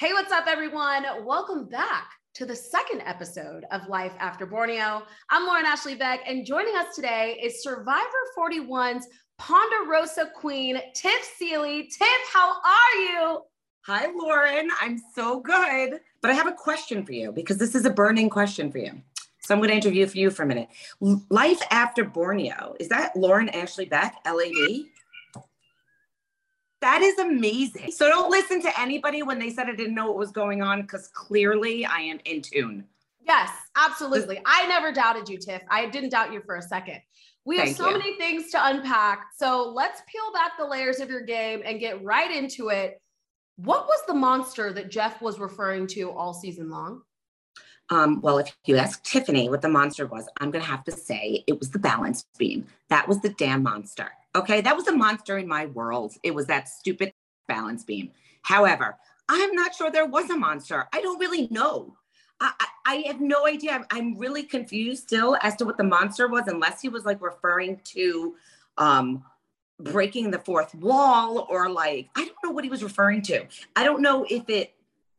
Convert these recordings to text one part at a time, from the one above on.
Hey, what's up, everyone? Welcome back to the second episode of Life After Borneo. I'm Lauren Ashley Beck, and joining us today is Survivor 41's Ponderosa Queen, Tiff Seely. Tiff, how are you? Hi, Lauren. I'm so good. But I have a question for you because this is a burning question for you. So I'm going to interview for you for a minute. Life After Borneo, is that Lauren Ashley Beck, LAB? That is amazing. So don't listen to anybody when they said I didn't know what was going on because clearly I am in tune. Yes, absolutely. I never doubted you, Tiff. I didn't doubt you for a second. We have so you. many things to unpack. So let's peel back the layers of your game and get right into it. What was the monster that Jeff was referring to all season long? Um, well, if you ask Tiffany what the monster was, I'm going to have to say it was the balance beam. That was the damn monster. Okay. That was a monster in my world. It was that stupid balance beam. However, I'm not sure there was a monster. I don't really know. I, I, I have no idea. I'm, I'm, really confused still as to what the monster was, unless he was like referring to um, breaking the fourth wall or like, I don't know what he was referring to. I don't know if it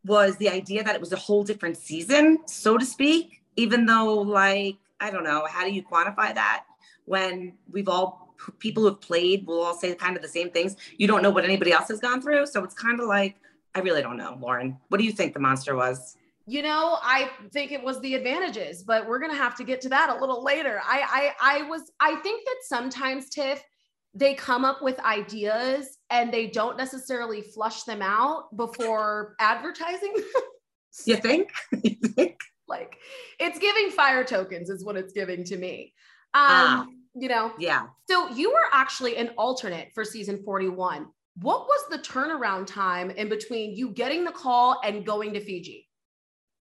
was the idea that it was a whole different season, so to speak, even though, like, I don't know, how do you quantify that when we've all people who've played will all say kind of the same things. You don't know what anybody else has gone through. So it's kind of like, I really don't know, Lauren. What do you think the monster was? You know, I think it was the advantages, but we're gonna have to get to that a little later. I I I was I think that sometimes Tiff, they come up with ideas and they don't necessarily flush them out before advertising. you think? you think? Like it's giving fire tokens is what it's giving to me. Um, ah, you know? Yeah. So you were actually an alternate for season 41. What was the turnaround time in between you getting the call and going to Fiji?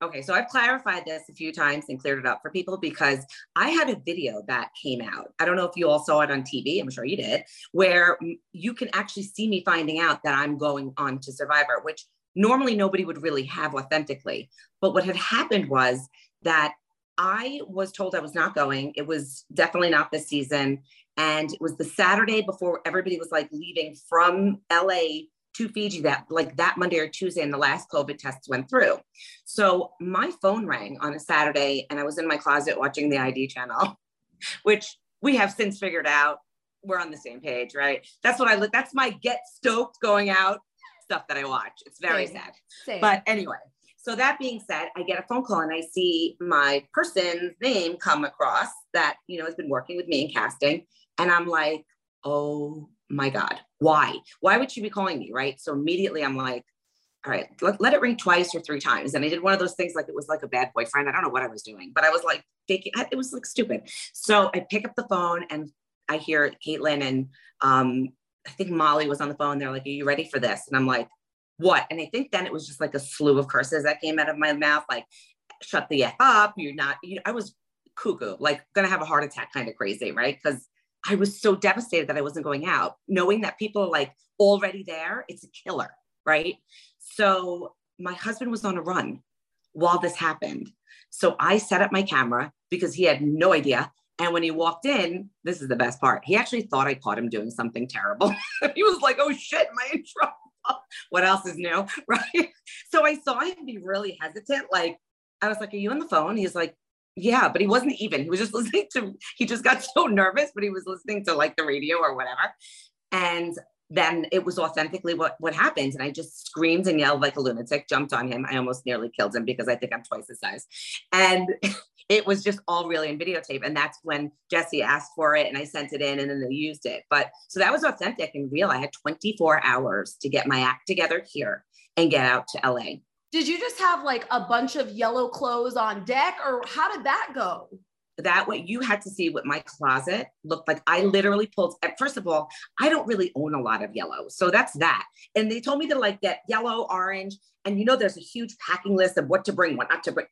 Okay, so I've clarified this a few times and cleared it up for people because I had a video that came out. I don't know if you all saw it on TV, I'm sure you did, where you can actually see me finding out that I'm going on to Survivor, which normally nobody would really have authentically. But what had happened was that I was told I was not going. It was definitely not this season. And it was the Saturday before everybody was like leaving from LA to Fiji that like that Monday or Tuesday, and the last COVID tests went through. So my phone rang on a Saturday, and I was in my closet watching the ID channel, which we have since figured out we're on the same page, right? That's what I look. That's my get stoked going out stuff that I watch. It's very Same. sad. Same. But anyway, so that being said, I get a phone call and I see my person's name come across that you know has been working with me in casting, and I'm like, oh my God, why? Why would she be calling me? Right. So immediately I'm like, all right, let, let it ring twice or three times. And I did one of those things like it was like a bad boyfriend. I don't know what I was doing, but I was like faking, it was like stupid. So I pick up the phone and I hear Caitlin and um, I think Molly was on the phone. They're like, Are you ready for this? And I'm like, What? And I think then it was just like a slew of curses that came out of my mouth, like, shut the F up. You're not, you I was cuckoo, like gonna have a heart attack kind of crazy, right? Because I was so devastated that I wasn't going out, knowing that people are like already there. It's a killer, right? So my husband was on a run while this happened. So I set up my camera because he had no idea. And when he walked in, this is the best part. He actually thought I caught him doing something terrible. he was like, oh shit, am I in trouble? what else is new? Right. So I saw him be really hesitant. Like, I was like, Are you on the phone? He's like, yeah, but he wasn't even. He was just listening to, he just got so nervous, but he was listening to like the radio or whatever. And then it was authentically what, what happened. And I just screamed and yelled like a lunatic, jumped on him. I almost nearly killed him because I think I'm twice his size. And it was just all really in videotape. And that's when Jesse asked for it and I sent it in and then they used it. But so that was authentic and real. I had 24 hours to get my act together here and get out to LA did you just have like a bunch of yellow clothes on deck or how did that go? That way you had to see what my closet looked like. I literally pulled, first of all, I don't really own a lot of yellow. So that's that. And they told me to like get yellow, orange, and you know, there's a huge packing list of what to bring, what not to bring.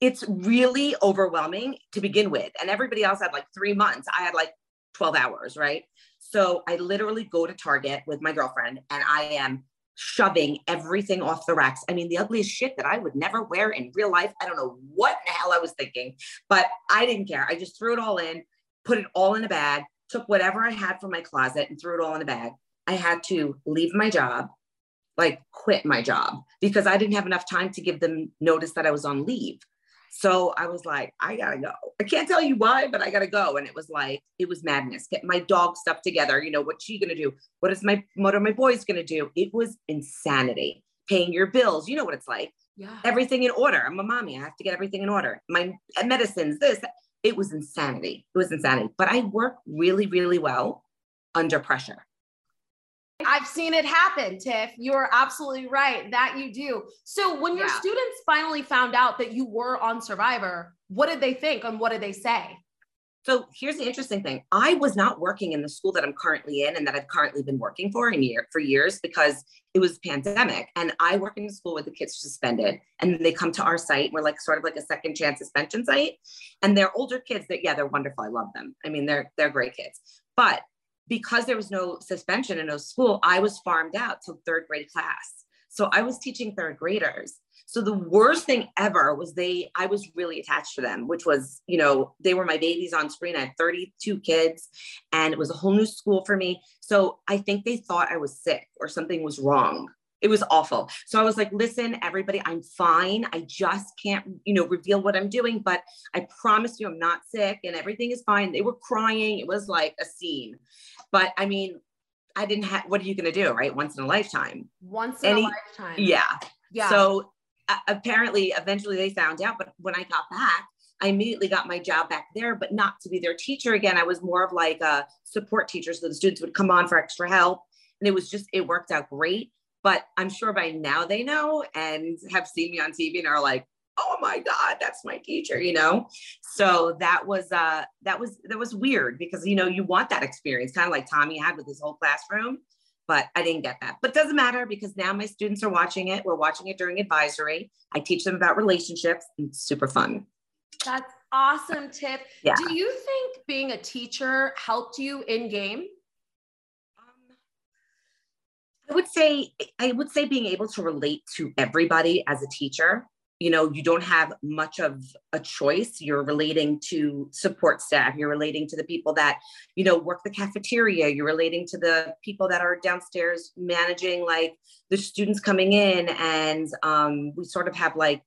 It's really overwhelming to begin with. And everybody else had like three months. I had like 12 hours, right? So I literally go to Target with my girlfriend and I am shoving everything off the racks. I mean, the ugliest shit that I would never wear in real life. I don't know what the hell I was thinking, but I didn't care. I just threw it all in, put it all in a bag, took whatever I had from my closet and threw it all in a bag. I had to leave my job, like quit my job because I didn't have enough time to give them notice that I was on leave. So I was like, I gotta go. I can't tell you why, but I gotta go. And it was like, it was madness. Get my dog stuff together. You know, what's she gonna do? What is my what are my boys gonna do? It was insanity. Paying your bills, you know what it's like. Yeah. Everything in order. I'm a mommy. I have to get everything in order. My uh, medicines, this. It was insanity. It was insanity. But I work really, really well under pressure. I've seen it happen, Tiff. You're absolutely right that you do. So when your yeah. students finally found out that you were on Survivor, what did they think and what did they say? So here's the interesting thing. I was not working in the school that I'm currently in and that I've currently been working for in year for years because it was pandemic. And I work in the school where the kids are suspended and they come to our site. We're like sort of like a second chance suspension site. And they're older kids that, yeah, they're wonderful. I love them. I mean, they're they're great kids. But because there was no suspension in no school, I was farmed out to third grade class. So I was teaching third graders. So the worst thing ever was they, I was really attached to them, which was, you know, they were my babies on screen. I had 32 kids and it was a whole new school for me. So I think they thought I was sick or something was wrong it was awful. So I was like, listen, everybody, I'm fine. I just can't, you know, reveal what I'm doing, but I promise you I'm not sick and everything is fine. They were crying. It was like a scene. But I mean, I didn't have, what are you going to do? Right. Once in a lifetime. Once in Any, a lifetime. Yeah. Yeah. So uh, apparently, eventually they found out. But when I got back, I immediately got my job back there, but not to be their teacher again. I was more of like a support teacher. So the students would come on for extra help. And it was just, it worked out great but I'm sure by now they know and have seen me on TV and are like, oh my God, that's my teacher, you know? So that was, uh, that was, that was weird because, you know, you want that experience kind of like Tommy had with his whole classroom, but I didn't get that, but doesn't matter because now my students are watching it. We're watching it during advisory. I teach them about relationships and it's super fun. That's awesome Tiff Yeah. Do you think being a teacher helped you in game? I would say I would say being able to relate to everybody as a teacher. You know, you don't have much of a choice. You're relating to support staff. You're relating to the people that, you know, work the cafeteria. You're relating to the people that are downstairs managing like the students coming in. And um, we sort of have like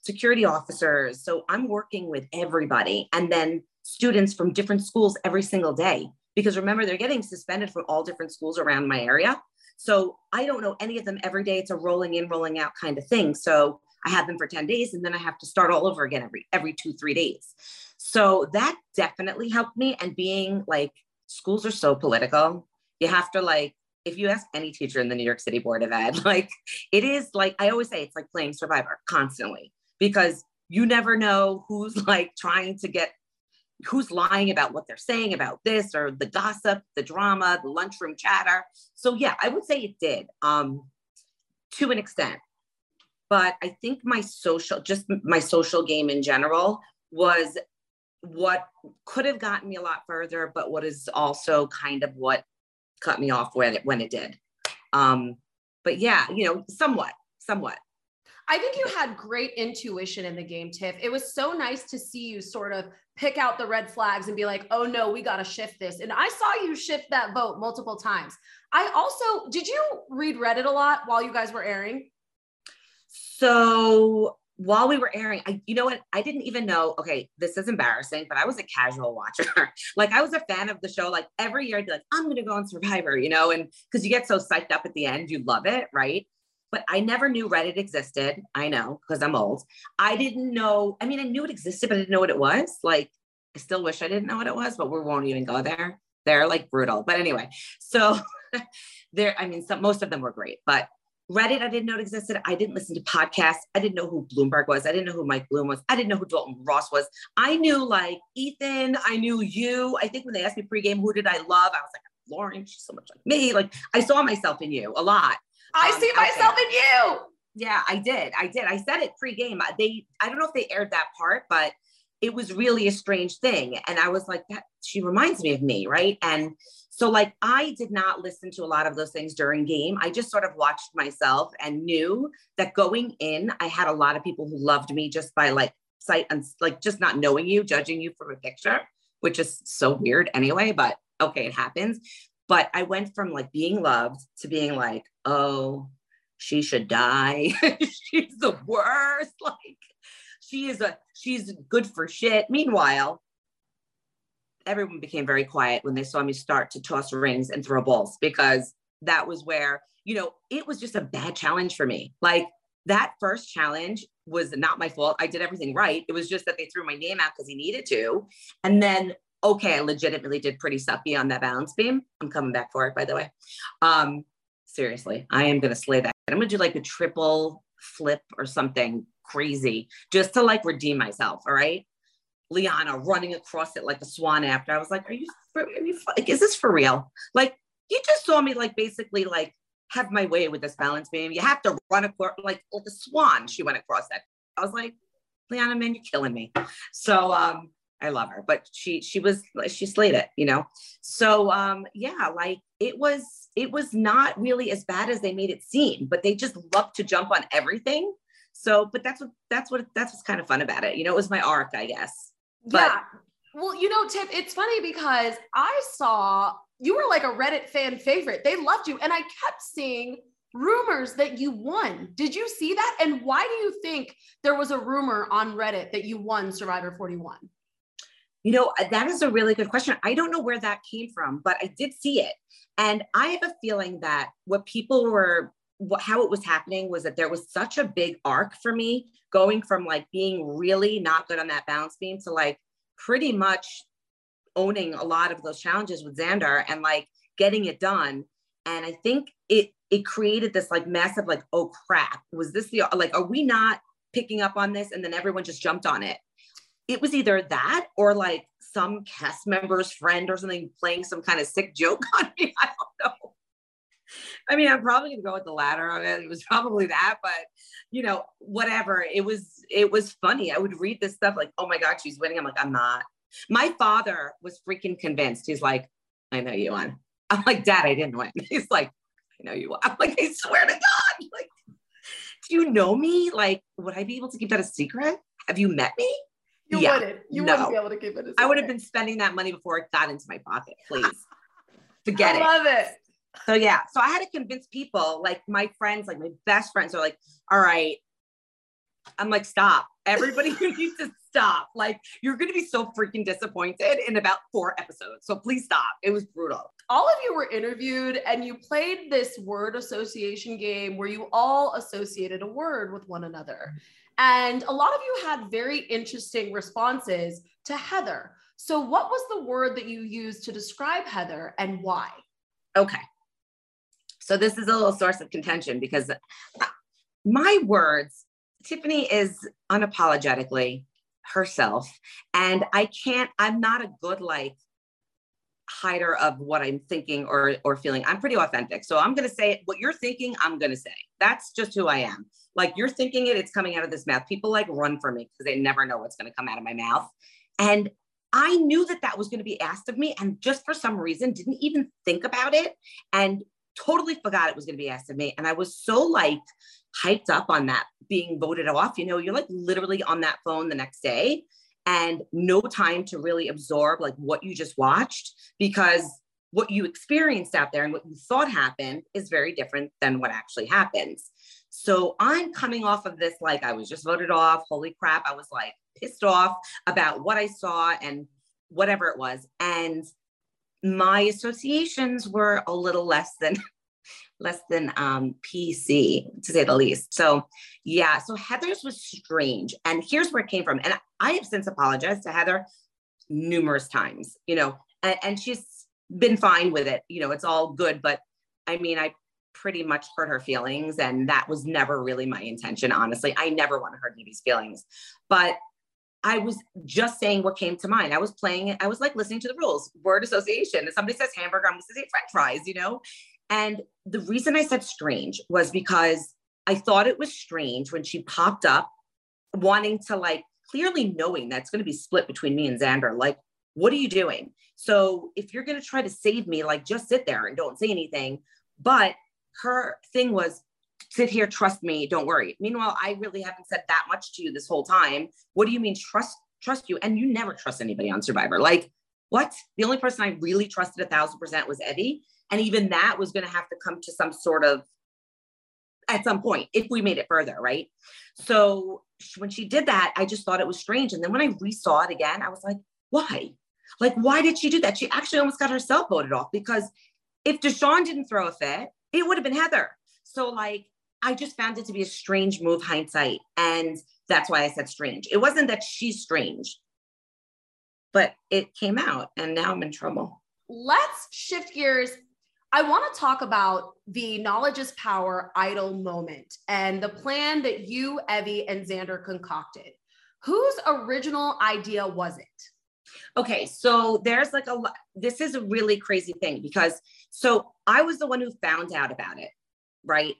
security officers. So I'm working with everybody and then students from different schools every single day. Because remember, they're getting suspended from all different schools around my area. So I don't know any of them every day. It's a rolling in, rolling out kind of thing. So I have them for 10 days and then I have to start all over again every every two, three days. So that definitely helped me. And being like schools are so political. You have to like, if you ask any teacher in the New York City Board of Ed, like it is like I always say it's like playing survivor constantly because you never know who's like trying to get who's lying about what they're saying about this or the gossip, the drama, the lunchroom chatter. So yeah, I would say it did um, to an extent. But I think my social, just my social game in general was what could have gotten me a lot further, but what is also kind of what cut me off when it when it did. Um, but yeah, you know, somewhat, somewhat. I think you had great intuition in the game, Tiff. It was so nice to see you sort of pick out the red flags and be like, oh no, we got to shift this. And I saw you shift that vote multiple times. I also, did you read Reddit a lot while you guys were airing? So while we were airing, I, you know what? I didn't even know. Okay, this is embarrassing, but I was a casual watcher. like I was a fan of the show. Like every year, I'd be like, I'm to go on Survivor, you know, and because you get so psyched up at the end, you love it, right? But I never knew Reddit existed. I know because I'm old. I didn't know. I mean, I knew it existed, but I didn't know what it was. Like, I still wish I didn't know what it was, but we won't even go there. They're like brutal. But anyway, so there, I mean, some, most of them were great, but Reddit, I didn't know it existed. I didn't listen to podcasts. I didn't know who Bloomberg was. I didn't know who Mike Bloom was. I didn't know who Dalton Ross was. I knew like Ethan. I knew you. I think when they asked me pregame, who did I love? I was like, Lauren, she's so much like me. Like I saw myself in you a lot. I um, see myself in you. Yeah, I did. I did. I said it pre-game. They, I don't know if they aired that part, but it was really a strange thing. And I was like, that she reminds me of me, right? And so like I did not listen to a lot of those things during game. I just sort of watched myself and knew that going in, I had a lot of people who loved me just by like sight and like just not knowing you, judging you from a picture, which is so weird anyway, but okay, it happens. But I went from like being loved to being like, oh, she should die. she's the worst. Like she is a she's good for shit. Meanwhile, everyone became very quiet when they saw me start to toss rings and throw balls because that was where, you know, it was just a bad challenge for me. Like that first challenge was not my fault. I did everything right. It was just that they threw my name out because he needed to. And then, okay, I legitimately did pretty sucky on that balance beam. I'm coming back for it, by the way. Um, seriously, I am gonna slay that. I'm gonna do like a triple flip or something crazy just to like redeem myself. All right. Liana running across it like a swan after. I was like, are you, are you like, is this for real? Like, you just saw me like basically like have my way with this balance beam. You have to run across like like a swan. She went across that. I was like, Liana, man, you're killing me. So um, I love her, but she she was she slayed it, you know. So um, yeah, like it was it was not really as bad as they made it seem, but they just love to jump on everything. So, but that's what that's what that's what's kind of fun about it. You know, it was my arc, I guess. But, yeah. Well, you know, Tiff, it's funny because I saw you were like a Reddit fan favorite. They loved you. And I kept seeing rumors that you won. Did you see that? And why do you think there was a rumor on Reddit that you won Survivor 41? You know, uh, that is a really good question. I don't know where that came from, but I did see it. And I have a feeling that what people were, what, how it was happening was that there was such a big arc for me going from like being really not good on that balance beam to like pretty much owning a lot of those challenges with Xander and like getting it done. And I think it it created this like massive like oh crap was this the like are we not picking up on this and then everyone just jumped on it. It was either that or like some cast member's friend or something playing some kind of sick joke on me. I don't know. I mean, I'm probably gonna go with the latter of it. It was probably that, but you know, whatever. It was it was funny. I would read this stuff like, oh my God, she's winning. I'm like, I'm not. My father was freaking convinced. He's like, I know you won. I'm like, Dad, I didn't win. He's like, I know you won. I'm like, I swear to God. Like, do you know me? Like, would I be able to keep that a secret? Have you met me? You yeah, wouldn't. You no. wouldn't be able to keep it a. I would have been spending that money before it got into my pocket. Please. Forget I it. I love it. So yeah, so I had to convince people, like my friends, like my best friends are like, all right. I'm like, stop. Everybody needs to stop. Like, you're going to be so freaking disappointed in about four episodes. So please stop. It was brutal. All of you were interviewed and you played this word association game where you all associated a word with one another. And a lot of you had very interesting responses to Heather. So, what was the word that you used to describe Heather and why? Okay. So, this is a little source of contention because uh, my words, Tiffany is unapologetically herself. And I can't, I'm not a good like hider of what I'm thinking or or feeling. I'm pretty authentic. So I'm gonna say what you're thinking, I'm gonna say. That's just who I am. Like you're thinking it, it's coming out of this mouth. People like run for me because they never know what's gonna come out of my mouth. And I knew that that was going to be asked of me, and just for some reason, didn't even think about it, and totally forgot it was going to be asked of me. And I was so like hyped up on that being voted off. You know, you're like literally on that phone the next day and no time to really absorb like what you just watched because what you experienced out there and what you thought happened is very different than what actually happens. So I'm coming off of this like I was just voted off. Holy crap. I was like pissed off about what I saw and whatever it was. And my associations were a little less than less than um, PC to say the least. So yeah, so Heather's was strange, and here's where it came from. And I have since apologized to Heather numerous times, you know, and, and she's been fine with it. You know, it's all good, but I mean, I pretty much hurt her feelings, and that was never really my intention. Honestly, I never want to hurt anybody's feelings, but I was just saying what came to mind. I was playing. I was like listening to the rules, word association. If somebody says hamburger, I'm going to say French fries, you know? And the reason I said strange was because I thought it was strange when she popped up wanting to like clearly knowing that's going to be split between me and Xander. Like, what are you doing? So if you're going to try to save me, like just sit there and don't say anything. But her thing was sit here, trust me, don't worry. Meanwhile, I really haven't said that much to you this whole time. What do you mean trust trust you? And you never trust anybody on Survivor. Like, what? The only person I really trusted a thousand percent was Eddie. And even that was going to have to come to some sort of, at some point if we made it further, right? So when she did that, I just thought it was strange. And then when I resaw it again, I was like, why? Like, why did she do that? She actually almost got herself voted off because if Deshawn didn't throw a fit, it would have been Heather. So, like, I just found it to be a strange move, hindsight. And that's why I said strange. It wasn't that she's strange, but it came out and now I'm in trouble. Let's shift gears. I want to talk about the knowledge is power idol moment and the plan that you, Evvie, and Xander concocted. Whose original idea was it? Okay, so there's like a lot. this is a really crazy thing because so I was the one who found out about it, right?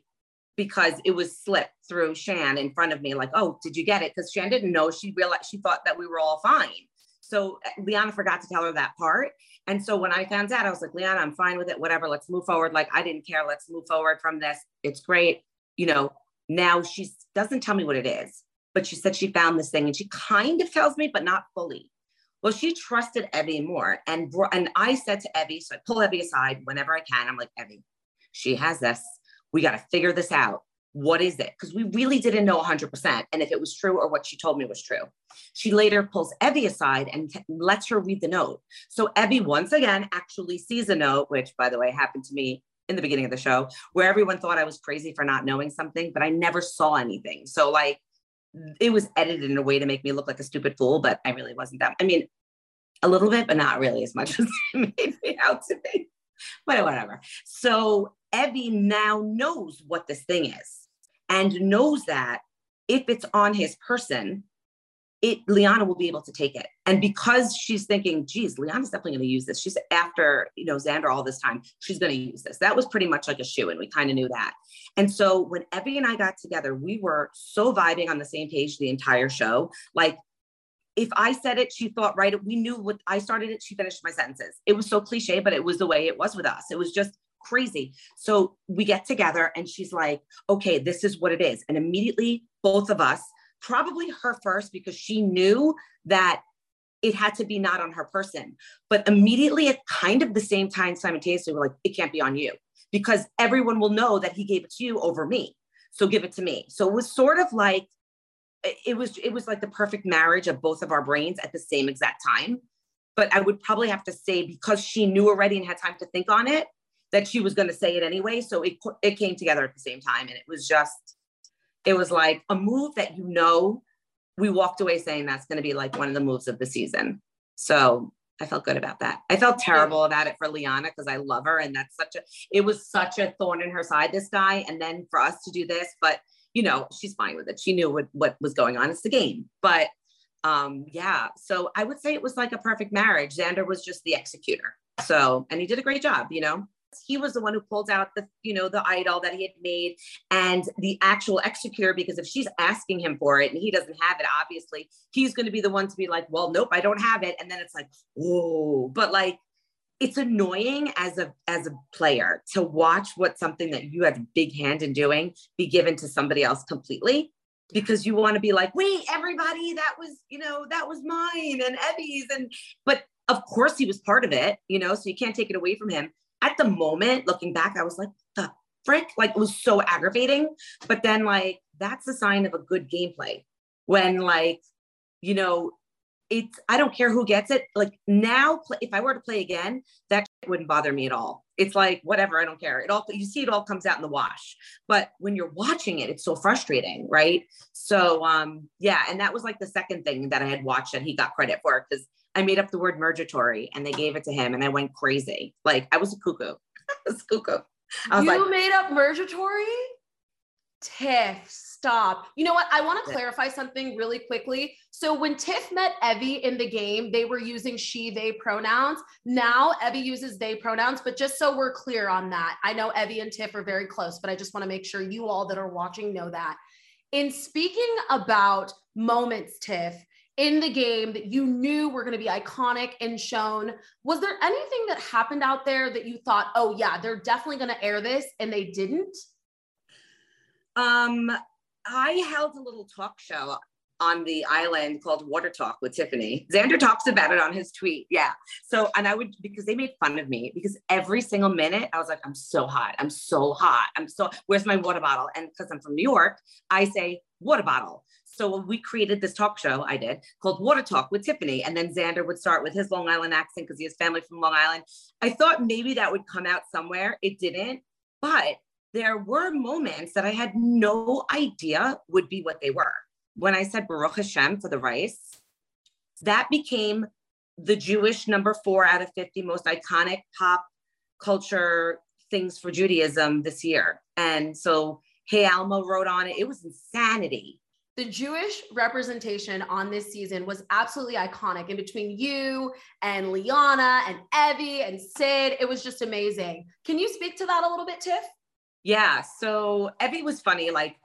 Because it was slipped through Shan in front of me, like, oh, did you get it? Because Shan didn't know. She realized she thought that we were all fine. So uh, Liana forgot to tell her that part. And so when I found out, I was like, Liana, I'm fine with it. Whatever. Let's move forward. Like I didn't care. Let's move forward from this. It's great. You know, now she doesn't tell me what it is, but she said she found this thing and she kind of tells me, but not fully. Well, she trusted Evvie more. And, and I said to Evvie, so I pull Evvie aside whenever I can. I'm like, Evvie, she has this. We got to figure this out. What is it? Because we really didn't know 100% and if it was true or what she told me was true. She later pulls Evvie aside and lets her read the note. So Evvie, once again, actually sees a note, which, by the way, happened to me in the beginning of the show, where everyone thought I was crazy for not knowing something, but I never saw anything. So, like, it was edited in a way to make me look like a stupid fool, but I really wasn't that. I mean, a little bit, but not really as much as it made me out to be. But whatever. So Evvie now knows what this thing is and knows that if it's on his person, it Liana will be able to take it. And because she's thinking, geez, Liana's definitely going to use this. She's after, you know, Xander all this time. She's going to use this. That was pretty much like a shoe, and we kind of knew that. And so when Evvie and I got together, we were so vibing on the same page the entire show. Like if I said it, she thought right. We knew what I started it, she finished my sentences. It was so cliche, but it was the way it was with us. It was just crazy. So we get together and she's like, okay, this is what it is. And immediately, both of us, probably her first, because she knew that it had to be not on her person. But immediately at kind of the same time, simultaneously, we're like, it can't be on you because everyone will know that he gave it to you over me. So give it to me. So it was sort of like it was it was like the perfect marriage of both of our brains at the same exact time but i would probably have to say because she knew already and had time to think on it that she was going to say it anyway so it it came together at the same time and it was just it was like a move that you know we walked away saying that's going to be like one of the moves of the season so I felt good about that. I felt terrible about it for Liana because I love her and that's such a it was such a thorn in her side this guy and then for us to do this but you know, she's fine with it. She knew what, what was going on. It's the game. But um, yeah, so I would say it was like a perfect marriage. Xander was just the executor. So, and he did a great job, you know. He was the one who pulled out the, you know, the idol that he had made and the actual executor, because if she's asking him for it and he doesn't have it, obviously he's going to be the one to be like, well, nope, I don't have it. And then it's like, whoa, but like it's annoying as a as a player to watch what something that you have a big hand in doing be given to somebody else completely because you want to be like wait everybody that was you know that was mine and Evvie's and but of course he was part of it you know so you can't take it away from him at the moment looking back I was like the frick like it was so aggravating but then like that's a sign of a good gameplay when like you know it's I don't care who gets it. Like now, if I were to play again, that wouldn't bother me at all. It's like whatever, I don't care. It all you see, it all comes out in the wash. But when you're watching it, it's so frustrating, right? So um, yeah, and that was like the second thing that I had watched that he got credit for because I made up the word mergatory and they gave it to him, and I went crazy. Like I was a cuckoo. I was cuckoo. I was you like, made up mergatory? Tiff, stop. You know what? I want to clarify something really quickly. So when Tiff met Evvie in the game, they were using she, they pronouns. Now Evvie uses they pronouns, but just so we're clear on that, I know Evvie and Tiff are very close, but I just want to make sure you all that are watching know that. In speaking about moments, Tiff, in the game that you knew were going to be iconic and shown. Was there anything that happened out there that you thought, oh, yeah, they're definitely going to air this and they didn't? Um, I held a little talk show on the island called Water Talk with Tiffany. Xander talks about it on his tweet. Yeah. So, and I would, because they made fun of me because every single minute I was like, I'm so hot. I'm so hot. I'm so, where's my water bottle? And because I'm from New York, I say water bottle. So we created this talk show I did called Water Talk with Tiffany. And then Xander would start with his Long Island accent because he has family from Long Island. I thought maybe that would come out somewhere. It didn't. But there were moments that I had no idea would be what they were when I said Baruch Hashem for the rice, that became the Jewish number four out of 50 most iconic pop culture things for Judaism this year. And so Hey Alma wrote on it. It was insanity. The Jewish representation on this season was absolutely iconic in between you and Liana and Evvie and Sid. It was just amazing. Can you speak to that a little bit, Tiff? Yeah. So Evvie was funny. Like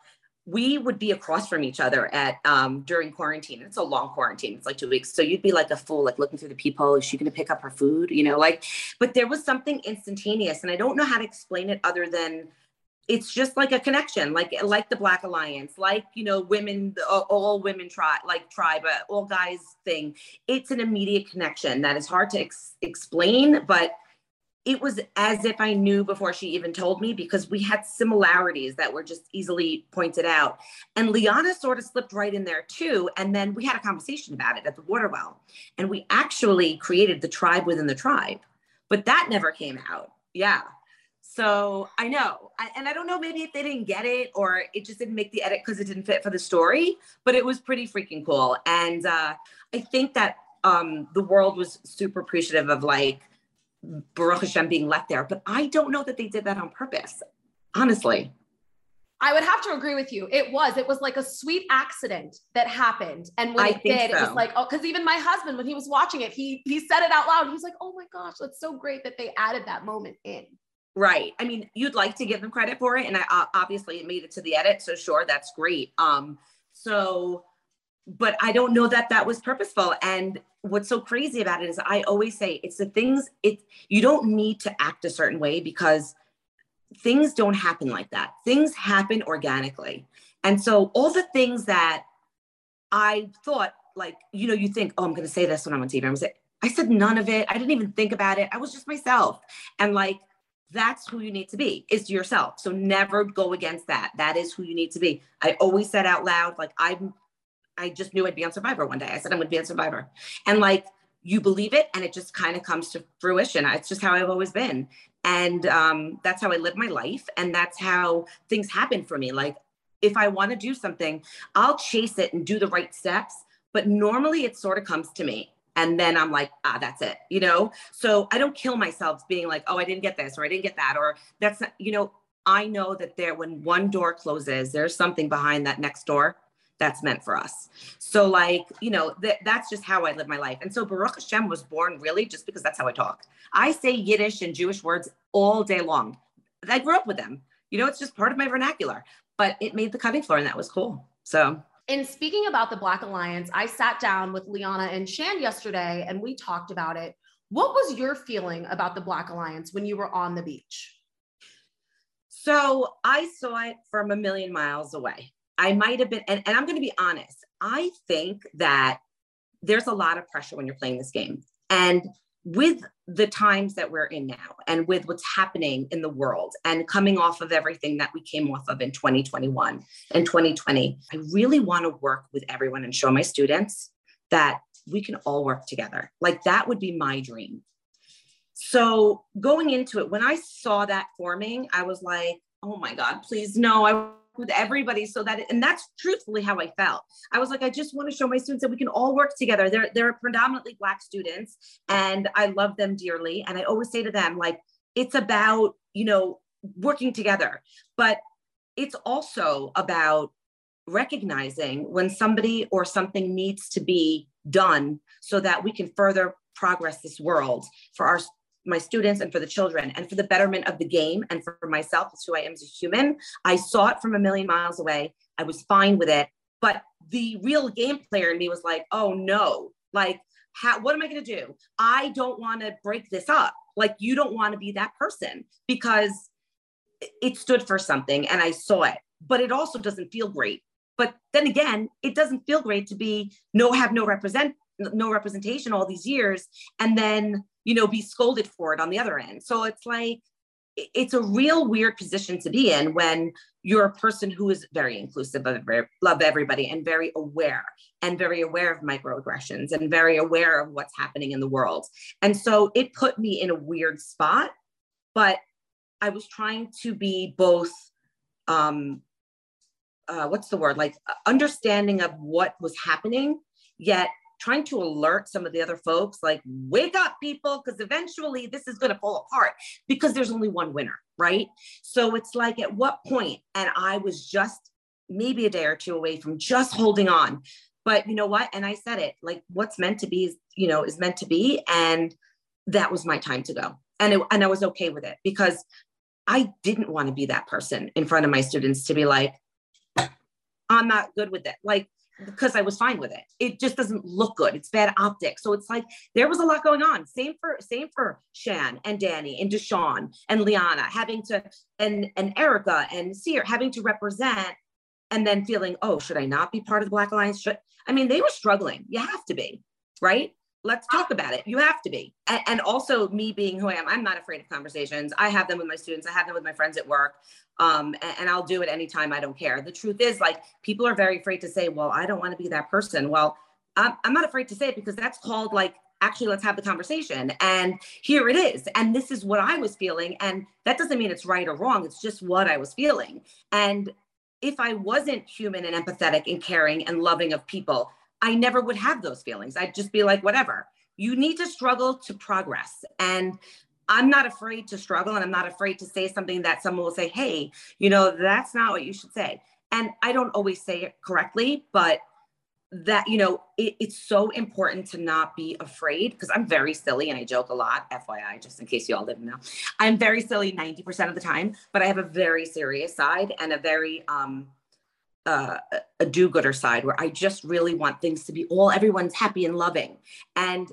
we would be across from each other at um, during quarantine. It's a long quarantine. It's like two weeks. So you'd be like a fool, like looking through the peephole. Is she going to pick up her food? You know, like. But there was something instantaneous, and I don't know how to explain it other than it's just like a connection, like like the Black Alliance, like you know, women, all women tribe, like tribe, uh, all guys thing. It's an immediate connection that is hard to ex- explain, but it was as if I knew before she even told me because we had similarities that were just easily pointed out. And Liana sort of slipped right in there too. And then we had a conversation about it at the water well. And we actually created the tribe within the tribe, but that never came out. Yeah. So I know. I, and I don't know maybe if they didn't get it or it just didn't make the edit because it didn't fit for the story, but it was pretty freaking cool. And uh, I think that um, the world was super appreciative of like, Baruch Hashem being left there. But I don't know that they did that on purpose, honestly. I would have to agree with you. It was. It was like a sweet accident that happened. And when I it did, so. it was like, oh, because even my husband, when he was watching it, he he said it out loud. He was like, oh my gosh, that's so great that they added that moment in. Right. I mean, you'd like to give them credit for it. And I obviously it made it to the edit. So sure, that's great. Um, so but I don't know that that was purposeful. And what's so crazy about it is I always say it's the things it you don't need to act a certain way because things don't happen like that. Things happen organically. And so all the things that I thought like, you know, you think, oh, I'm going to say this when I'm on TV. I'm going to say, I said none of it. I didn't even think about it. I was just myself. And like, that's who you need to be is yourself. So never go against that. That is who you need to be. I always said out loud, like I'm I just knew I'd be on Survivor one day. I said I would be on Survivor. And like you believe it and it just kind of comes to fruition. It's just how I've always been. And um, that's how I live my life. And that's how things happen for me. Like if I want to do something, I'll chase it and do the right steps. But normally it sort of comes to me. And then I'm like, ah, that's it, you know? So I don't kill myself being like, oh, I didn't get this or I didn't get that. Or that's not, you know, I know that there, when one door closes, there's something behind that next door that's meant for us. So like, you know, th- that's just how I live my life. And so Baruch Hashem was born really just because that's how I talk. I say Yiddish and Jewish words all day long. I grew up with them. You know, it's just part of my vernacular, but it made the cutting floor and that was cool. So in speaking about the Black Alliance, I sat down with Liana and Shan yesterday and we talked about it. What was your feeling about the Black Alliance when you were on the beach? So I saw it from a million miles away. I might have been, and, and I'm going to be honest, I think that there's a lot of pressure when you're playing this game. And with the times that we're in now and with what's happening in the world and coming off of everything that we came off of in 2021 and 2020, I really want to work with everyone and show my students that we can all work together. Like that would be my dream. So going into it, when I saw that forming, I was like, oh my God, please no, I with everybody so that, and that's truthfully how I felt. I was like, I just want to show my students that we can all work together. They're, they're predominantly Black students and I love them dearly. And I always say to them, like, it's about, you know, working together, but it's also about recognizing when somebody or something needs to be done so that we can further progress this world for our my students and for the children and for the betterment of the game and for myself as who I am as a human. I saw it from a million miles away. I was fine with it. But the real game player in me was like, oh no, like, how, what am I going to do? I don't want to break this up. Like, you don't want to be that person because it stood for something and I saw it, but it also doesn't feel great But then again, it doesn't feel great to be no have no represent no representation all these years and then you know be scolded for it on the other end. So it's like it's a real weird position to be in when you're a person who is very inclusive of love everybody and very aware and very aware of microaggressions and very aware of what's happening in the world. And so it put me in a weird spot, but I was trying to be both um uh, what's the word like understanding of what was happening yet trying to alert some of the other folks like wake up people because eventually this is going to fall apart because there's only one winner right? So it's like at what point and i was just maybe a day or two away from just holding on but you know what? And i said it like what's meant to be is you know is meant to be and that was my time to go. And it, and i was okay with it because i didn't want to be that person in front of my students to be like i'm not good with it. Like because I was fine with it. It just doesn't look good. It's bad optics. So it's like there was a lot going on. Same for same for Shan and Danny and Deshawn and Liana having to and and Erika and Sear having to represent and then feeling, oh, should I not be part of the Black Alliance? Should I mean they were struggling. You have to be, right? Let's talk about it. You have to be. And, also me being who I am, I'm not afraid of conversations. I have them with my students. I have them with my friends at work. Um, and, I'll do it anytime. I don't care. The truth is like, people are very afraid to say, well, I don't want to be that person. Well, I'm, I'm not afraid to say it because that's called like, actually, let's have the conversation. And here it is. And this is what I was feeling. And that doesn't mean it's right or wrong. It's just what I was feeling. And if I wasn't human and empathetic and caring and loving of people, I never would have those feelings. I'd just be like, whatever. You need to struggle to progress. And I'm not afraid to struggle and I'm not afraid to say something that someone will say, hey, you know, that's not what you should say. And I don't always say it correctly, but that, you know, it, it's so important to not be afraid because I'm very silly and I joke a lot, FYI, just in case you all didn't know. I'm very silly 90% of the time, but I have a very serious side and a very, um, uh, a do-gooder side where I just really want things to be all everyone's happy and loving. And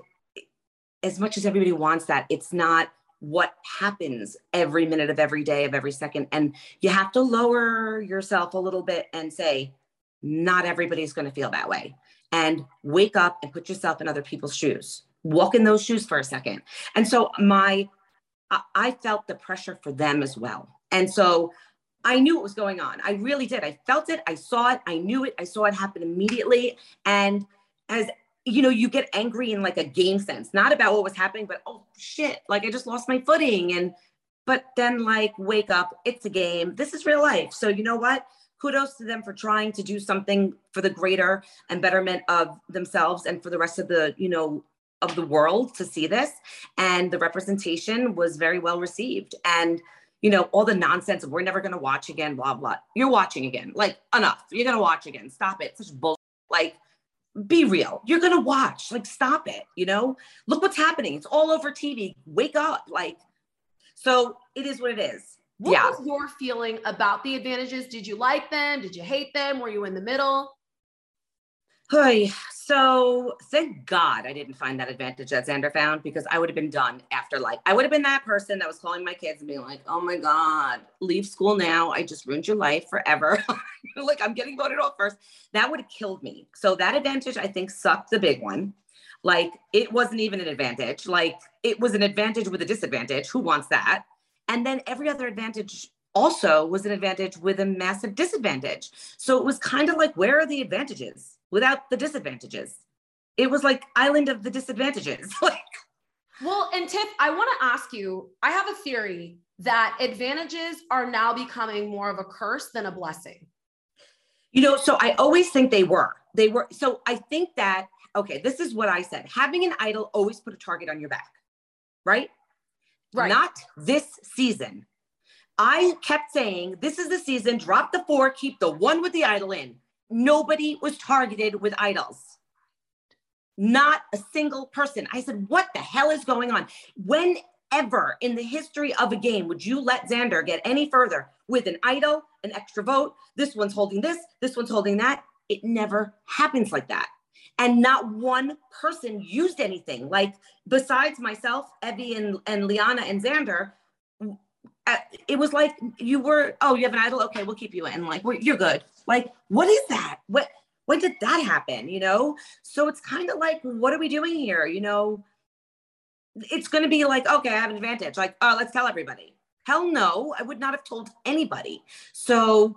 as much as everybody wants that, it's not what happens every minute of every day of every second. And you have to lower yourself a little bit and say, not everybody's going to feel that way. And wake up and put yourself in other people's shoes. Walk in those shoes for a second. And so my I felt the pressure for them as well. And so I knew what was going on. I really did. I felt it. I saw it. I knew it. I saw it happen immediately. And as you know, you get angry in like a game sense, not about what was happening, but oh shit, like I just lost my footing. And but then like wake up, it's a game. This is real life. So you know what? Kudos to them for trying to do something for the greater and betterment of themselves and for the rest of the, you know, of the world to see this. And the representation was very well received. And you know, all the nonsense of we're never going to watch again, blah, blah. You're watching again. Like, enough. You're going to watch again. Stop it. Such bullshit. Like, be real. You're going to watch. Like, stop it. You know, look what's happening. It's all over TV. Wake up. Like, so it is what it is. What yeah. was your feeling about the advantages? Did you like them? Did you hate them? Were you in the middle? Hey, so thank God I didn't find that advantage that Xander found because I would have been done after like I would have been that person that was calling my kids and being like, "Oh my God, leave school now! I just ruined your life forever." like I'm getting voted off first. That would have killed me. So that advantage I think sucked the big one. Like it wasn't even an advantage. Like it was an advantage with a disadvantage. Who wants that? And then every other advantage also was an advantage with a massive disadvantage. So it was kind of like, where are the advantages? Without the disadvantages. It was like island of the disadvantages. like well, and Tiff, I want to ask you, I have a theory that advantages are now becoming more of a curse than a blessing. You know, so I always think they were. They were. So I think that, okay, this is what I said. Having an idol always put a target on your back, right? Right. Not this season. I kept saying, this is the season, drop the four, keep the one with the idol in nobody was targeted with idols. Not a single person. I said, What the hell is going on? Whenever in the history of a game would you let Xander get any further with an idol, an extra vote? This one's holding this, this one's holding that. It never happens like that. And not one person used anything. Like, besides myself, Evvie, and, and Liana and Xander, it was like you were, oh, you have an idol. Okay, we'll keep you in. Like, you're good. Like, what is that? What, when did that happen? You know? So it's kind of like, what are we doing here? You know, it's going to be like, okay, I have an advantage. Like, oh, let's tell everybody. Hell no, I would not have told anybody. So,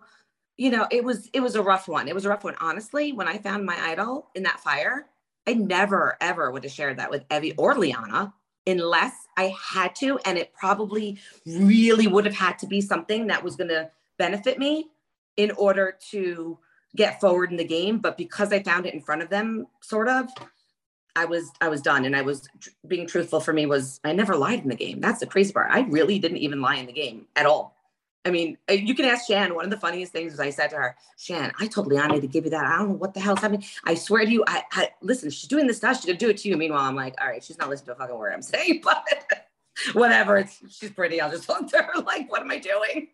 you know, it was it was a rough one. It was a rough one. Honestly, when I found my idol in that fire, I never ever would have shared that with Evvie or Liana unless I had to. And it probably really would have had to be something that was going to benefit me in order to get forward in the game. But because I found it in front of them, sort of, I was I was done. And I was being truthful for me was I never lied in the game. That's the crazy part. I really didn't even lie in the game at all. I mean, uh, you can ask Shan. One of the funniest things was I said to her, Shan, I told Liana to give you that. I don't know what the hell's happening. I swear to you, I, I listen, she's doing this stuff. She's gonna do it to you. Meanwhile, I'm like, all right, she's not listening to a fucking word I'm saying, but whatever. It's she's pretty. I'll just talk to her. Like, what am I doing?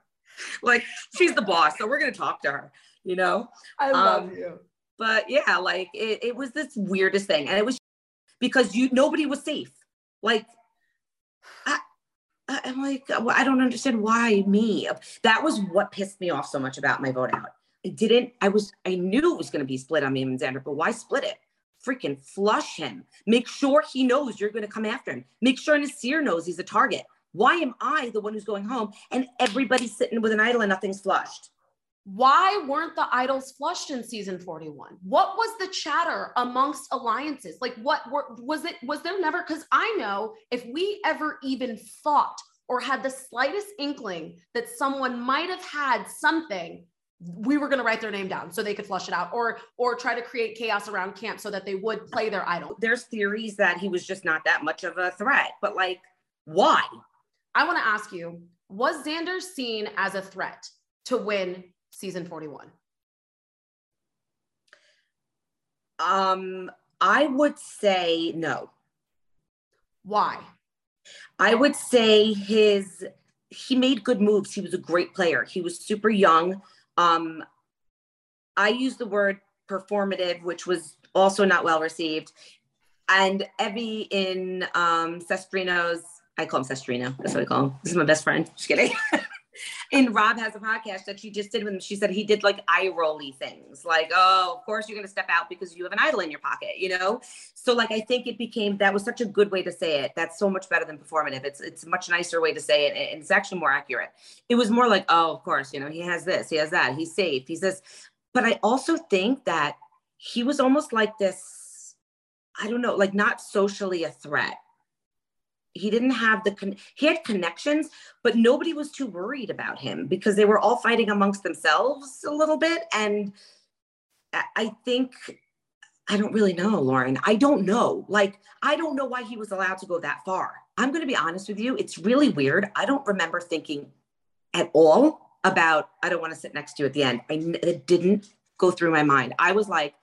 like, she's the boss, so we're gonna talk to her. You know. I love um, you. But yeah, like it, it was this weirdest thing, and it was because you nobody was safe. Like I'm like, I don't understand why me. That was what pissed me off so much about my vote out. I didn't, I was, I knew it was going to be split on me and Xander, but why split it? Freaking flush him. Make sure he knows you're going to come after him. Make sure Naseer knows he's a target. Why am I the one who's going home and everybody's sitting with an idol and nothing's flushed? Why weren't the idols flushed in season 41? What was the chatter amongst alliances? Like, what were, was it? Was there never? Because I know if we ever even thought or had the slightest inkling that someone might have had something, we were going to write their name down so they could flush it out or or try to create chaos around camp so that they would play their idol. There's theories that he was just not that much of a threat, but like, why? I want to ask you, was Xander seen as a threat to win season 41? Um, I would say no. Why? I would say his he made good moves. He was a great player. He was super young. Um, I use the word performative, which was also not well received. And Evvie in um, Cesternino's, I call him Sestrino. That's what I call him. This is my best friend. Just kidding. and Rob has a podcast that she just did with him. She said he did like eye rolly things, like, oh, of course you're going to step out because you have an idol in your pocket, you know? So like, I think it became, that was such a good way to say it. That's so much better than performative. It's, it's a much nicer way to say it. And it's actually more accurate. It was more like, oh, of course, you know, he has this, he has that, he's safe, he's this. But I also think that he was almost like this, I don't know, like not socially a threat he didn't have the con- he had connections but nobody was too worried about him because they were all fighting amongst themselves a little bit. And i think i don't really know lauren. I don't know. Like i don't know why he was allowed to go that far. I'm going to be honest with you. It's really weird. I don't remember thinking at all about i don't want to sit next to you at the end. I, it didn't go through my mind. I was like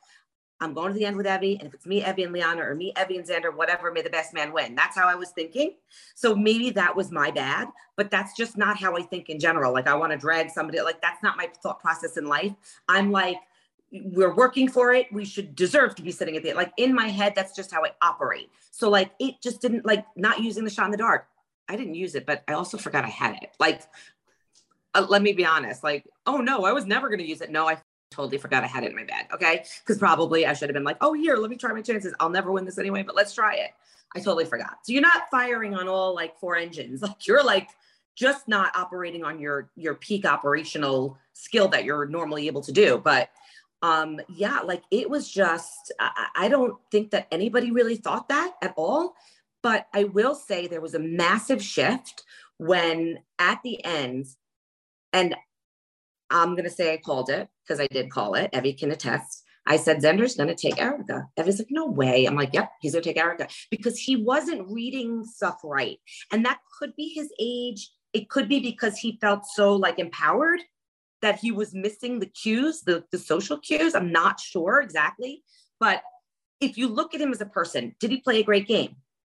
I'm going to the end with Evvie. And if it's me, Evvie, and Liana, or me, Evvie, and Xander, whatever, may the best man win. That's how I was thinking. So maybe that was my bad, but that's just not how I think in general. Like, I want to drag somebody, like, that's not my thought process in life. I'm like, we're working for it. We should deserve to be sitting at the like in my head. That's just how I operate. So like it just didn't like not using the shot in the dark. I didn't use it, but I also forgot I had it. Like, uh, let me be honest. Like, oh no, I was never going to use it. No, I totally forgot I had it in my bag. Okay. Because probably I should have been like, oh, here, let me try my chances. I'll never win this anyway, but let's try it. I totally forgot. So you're not firing on all like four engines. Like you're like just not operating on your your peak operational skill that you're normally able to do. But um yeah, like it was just I, I don't think that anybody really thought that at all. But I will say there was a massive shift when at the end, and I'm going to say I called it because I did call it. Evvie can attest. I said, Xander's going to take Erika. Evvie's like, no way. I'm like, yep, he's going to take Erika because he wasn't reading stuff right. And that could be his age. It could be because he felt so like empowered that he was missing the cues, the, the social cues. I'm not sure exactly. But if you look at him as a person, did he play a great game?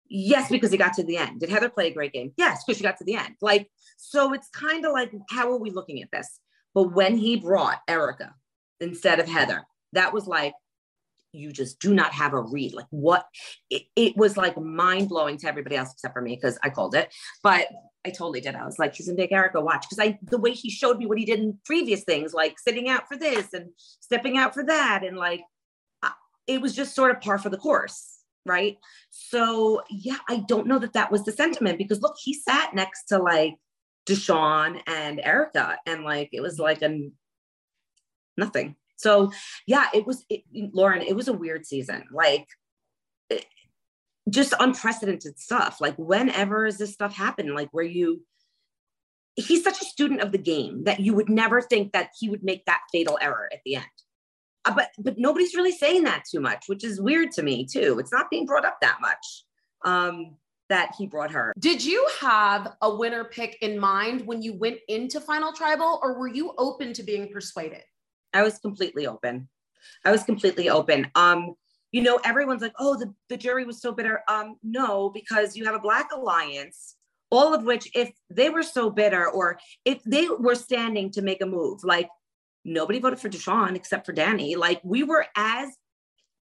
Yes, because he got to the end. Did Heather play a great game? Yes, because she got to the end. Like, so it's kind of like, how are we looking at this? But when he brought Erika instead of Heather, that was like, you just do not have a read. Like what it, it was like mind blowing to everybody else except for me because I called it. But I totally did. I was like, he's in Big Erika, watch. Because I the way he showed me what he did in previous things, like sitting out for this and stepping out for that. And like it was just sort of par for the course. Right. So yeah, I don't know that that was the sentiment because look, he sat next to like Deshawn and Erika, and like it was like a nothing. So yeah, it was it, Lauren. It was a weird season. Like it, just unprecedented stuff. Like whenever is this stuff happen? Like where you he's such a student of the game that you would never think that he would make that fatal error at the end. Uh, but but nobody's really saying that too much, which is weird to me too. It's not being brought up that much. Um, that he brought her. Did you have a winner pick in mind when you went into Final Tribal, or were you open to being persuaded? I was completely open. I was completely open. Um, you know, everyone's like, oh, the, the jury was so bitter. Um, no, because you have a black alliance, all of which, if they were so bitter or if they were standing to make a move, like nobody voted for Deshawn except for Danny. Like we were as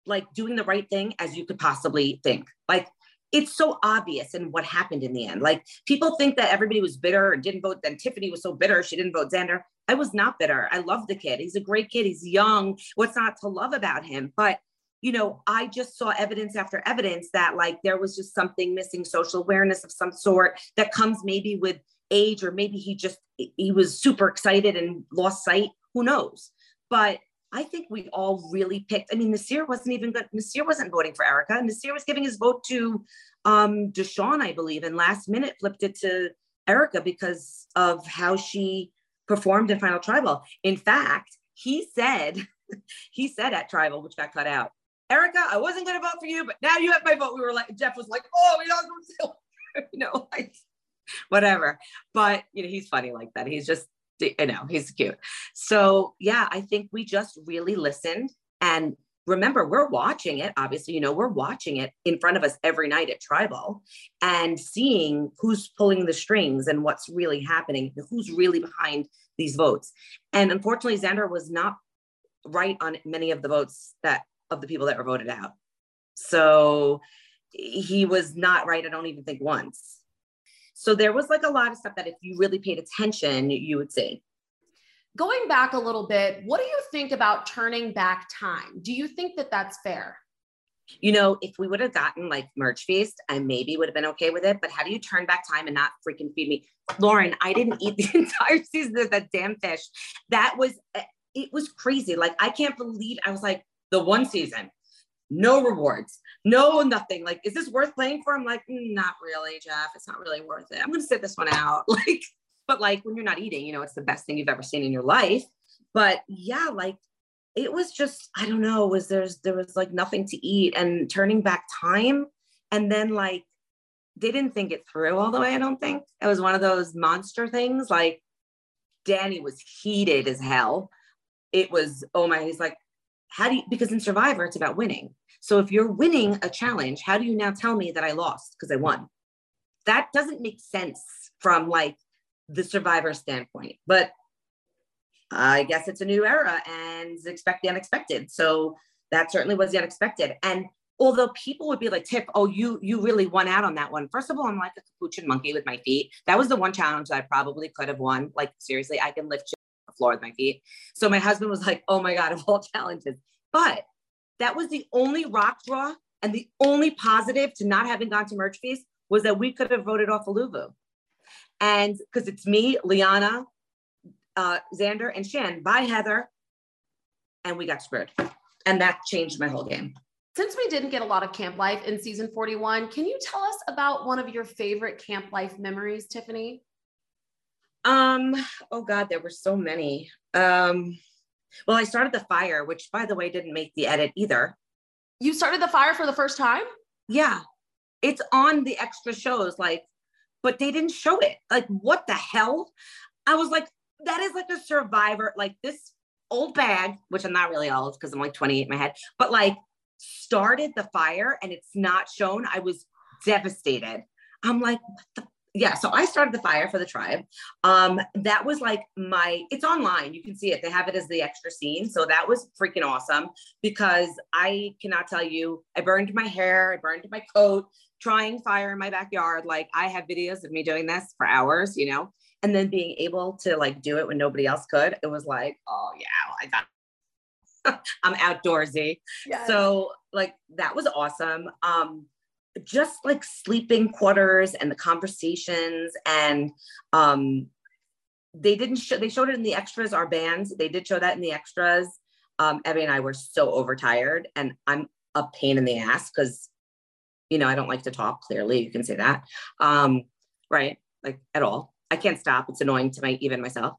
like doing the right thing as you could possibly think. Like it's so obvious and what happened in the end. Like people think that everybody was bitter and didn't vote. Then Tiffany was so bitter she didn't vote Xander. I was not bitter. I love the kid. He's a great kid. He's young. What's not to love about him? But you know, I just saw evidence after evidence that like there was just something missing, social awareness of some sort that comes maybe with age, or maybe he just he was super excited and lost sight. Who knows? But I think we all really picked. I mean, Naseer wasn't even good. Naseer wasn't voting for Erika. Naseer was giving his vote to um, Deshawn, I believe, and last minute flipped it to Erika because of how she performed in Final Tribal. In fact, he said, he said at Tribal, which got cut out, Erika, I wasn't going to vote for you, but now you have my vote. We were like, Jeff was like, oh, you know, you know, like whatever. But you know, he's funny like that. He's just you know, he's cute. So yeah, I think we just really listened. And remember, we're watching it. Obviously, you know, we're watching it in front of us every night at Tribal and seeing who's pulling the strings and what's really happening, who's really behind these votes. And unfortunately, Xander was not right on many of the votes that of the people that were voted out. So he was not right, I don't even think once. So there was like a lot of stuff that if you really paid attention, you would see. Going back a little bit, what do you think about turning back time? Do you think that that's fair? You know, if we would have gotten like merge feast, I maybe would have been okay with it. But how do you turn back time and not freaking feed me? Lauren, I didn't eat the entire season of that damn fish. That was, eh, it was crazy. Like, I can't believe I was like, the one season, no rewards, no nothing. Like, is this worth playing for? I'm like, mm, not really, Jeff. It's not really worth it. I'm gonna sit this one out. Like, but like when you're not eating, you know, it's the best thing you've ever seen in your life. But yeah, like it was just, I don't know, was there's there was like nothing to eat and turning back time. And then like they didn't think it through all the way, I don't think. It was one of those monster things. Like Danny was heated as hell. It was, oh my, he's like, how do you because in survivor it's about winning so if you're winning a challenge how do you now tell me that i lost because i won? That doesn't make sense from like the survivor standpoint but i guess it's a new era and expect the unexpected. So that certainly was the unexpected. And although people would be like tip oh you you really won out on that one. First of all i'm like a capuchin monkey with my feet. That was the one challenge that i probably could have won. Like seriously i can lift the floor with my feet. So my husband was like, oh my God, of all challenges. But that was the only rock draw and the only positive to not having gone to Merge Feast was that we could have voted off Aluvu. And because it's me, Liana, uh, Xander, and Shan by Heather, and we got screwed. And that changed my whole game. Since we didn't get a lot of camp life in season 41, can you tell us about one of your favorite camp life memories, Tiffany? Um, oh God, there were so many. Um, well, I started the fire, which by the way didn't make the edit either. You started the fire for the first time? Yeah. It's on the extra shows, like, but they didn't show it. Like, what the hell? I was like, that is like a survivor, like this old bag, which I'm not really old because I'm like 28 in my head, but like started the fire and it's not shown. I was devastated. I'm like, what the yeah, so I started the fire for the tribe. Um, that was like my, it's online. You can see it. They have it as the extra scene. So that was freaking awesome because I cannot tell you, I burned my hair, I burned my coat, trying fire in my backyard. Like I have videos of me doing this for hours, you know, and then being able to like do it when nobody else could. It was like, oh yeah, I got, I'm outdoorsy. Yes. So like that was awesome. Um, just like sleeping quarters and the conversations and um they didn't show they showed it in the extras our bands they did show that in the extras. Um Evvie and I were so overtired and I'm a pain in the ass because you know I don't like to talk clearly you can say that. Um right like at all. I can't stop it's annoying to my even myself.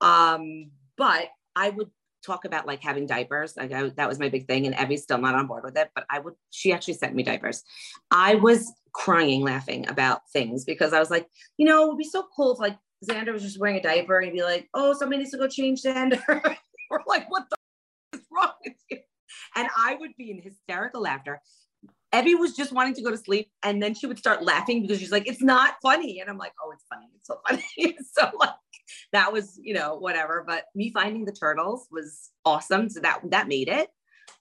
Um but I would talk about like having diapers. Like I, that was my big thing, and Evvie's still not on board with it. But I would. She actually sent me diapers. I was crying, laughing about things because I was like, you know, it would be so cool if like Xander was just wearing a diaper and be like, oh, somebody needs to go change Xander. We're like, what the is wrong with you? And I would be in hysterical laughter. Evvie was just wanting to go to sleep, and then she would start laughing because she's like, "It's not funny," and I'm like, "Oh, it's funny. It's so funny." so like, that was, you know, whatever. But me finding the turtles was awesome. So that that made it.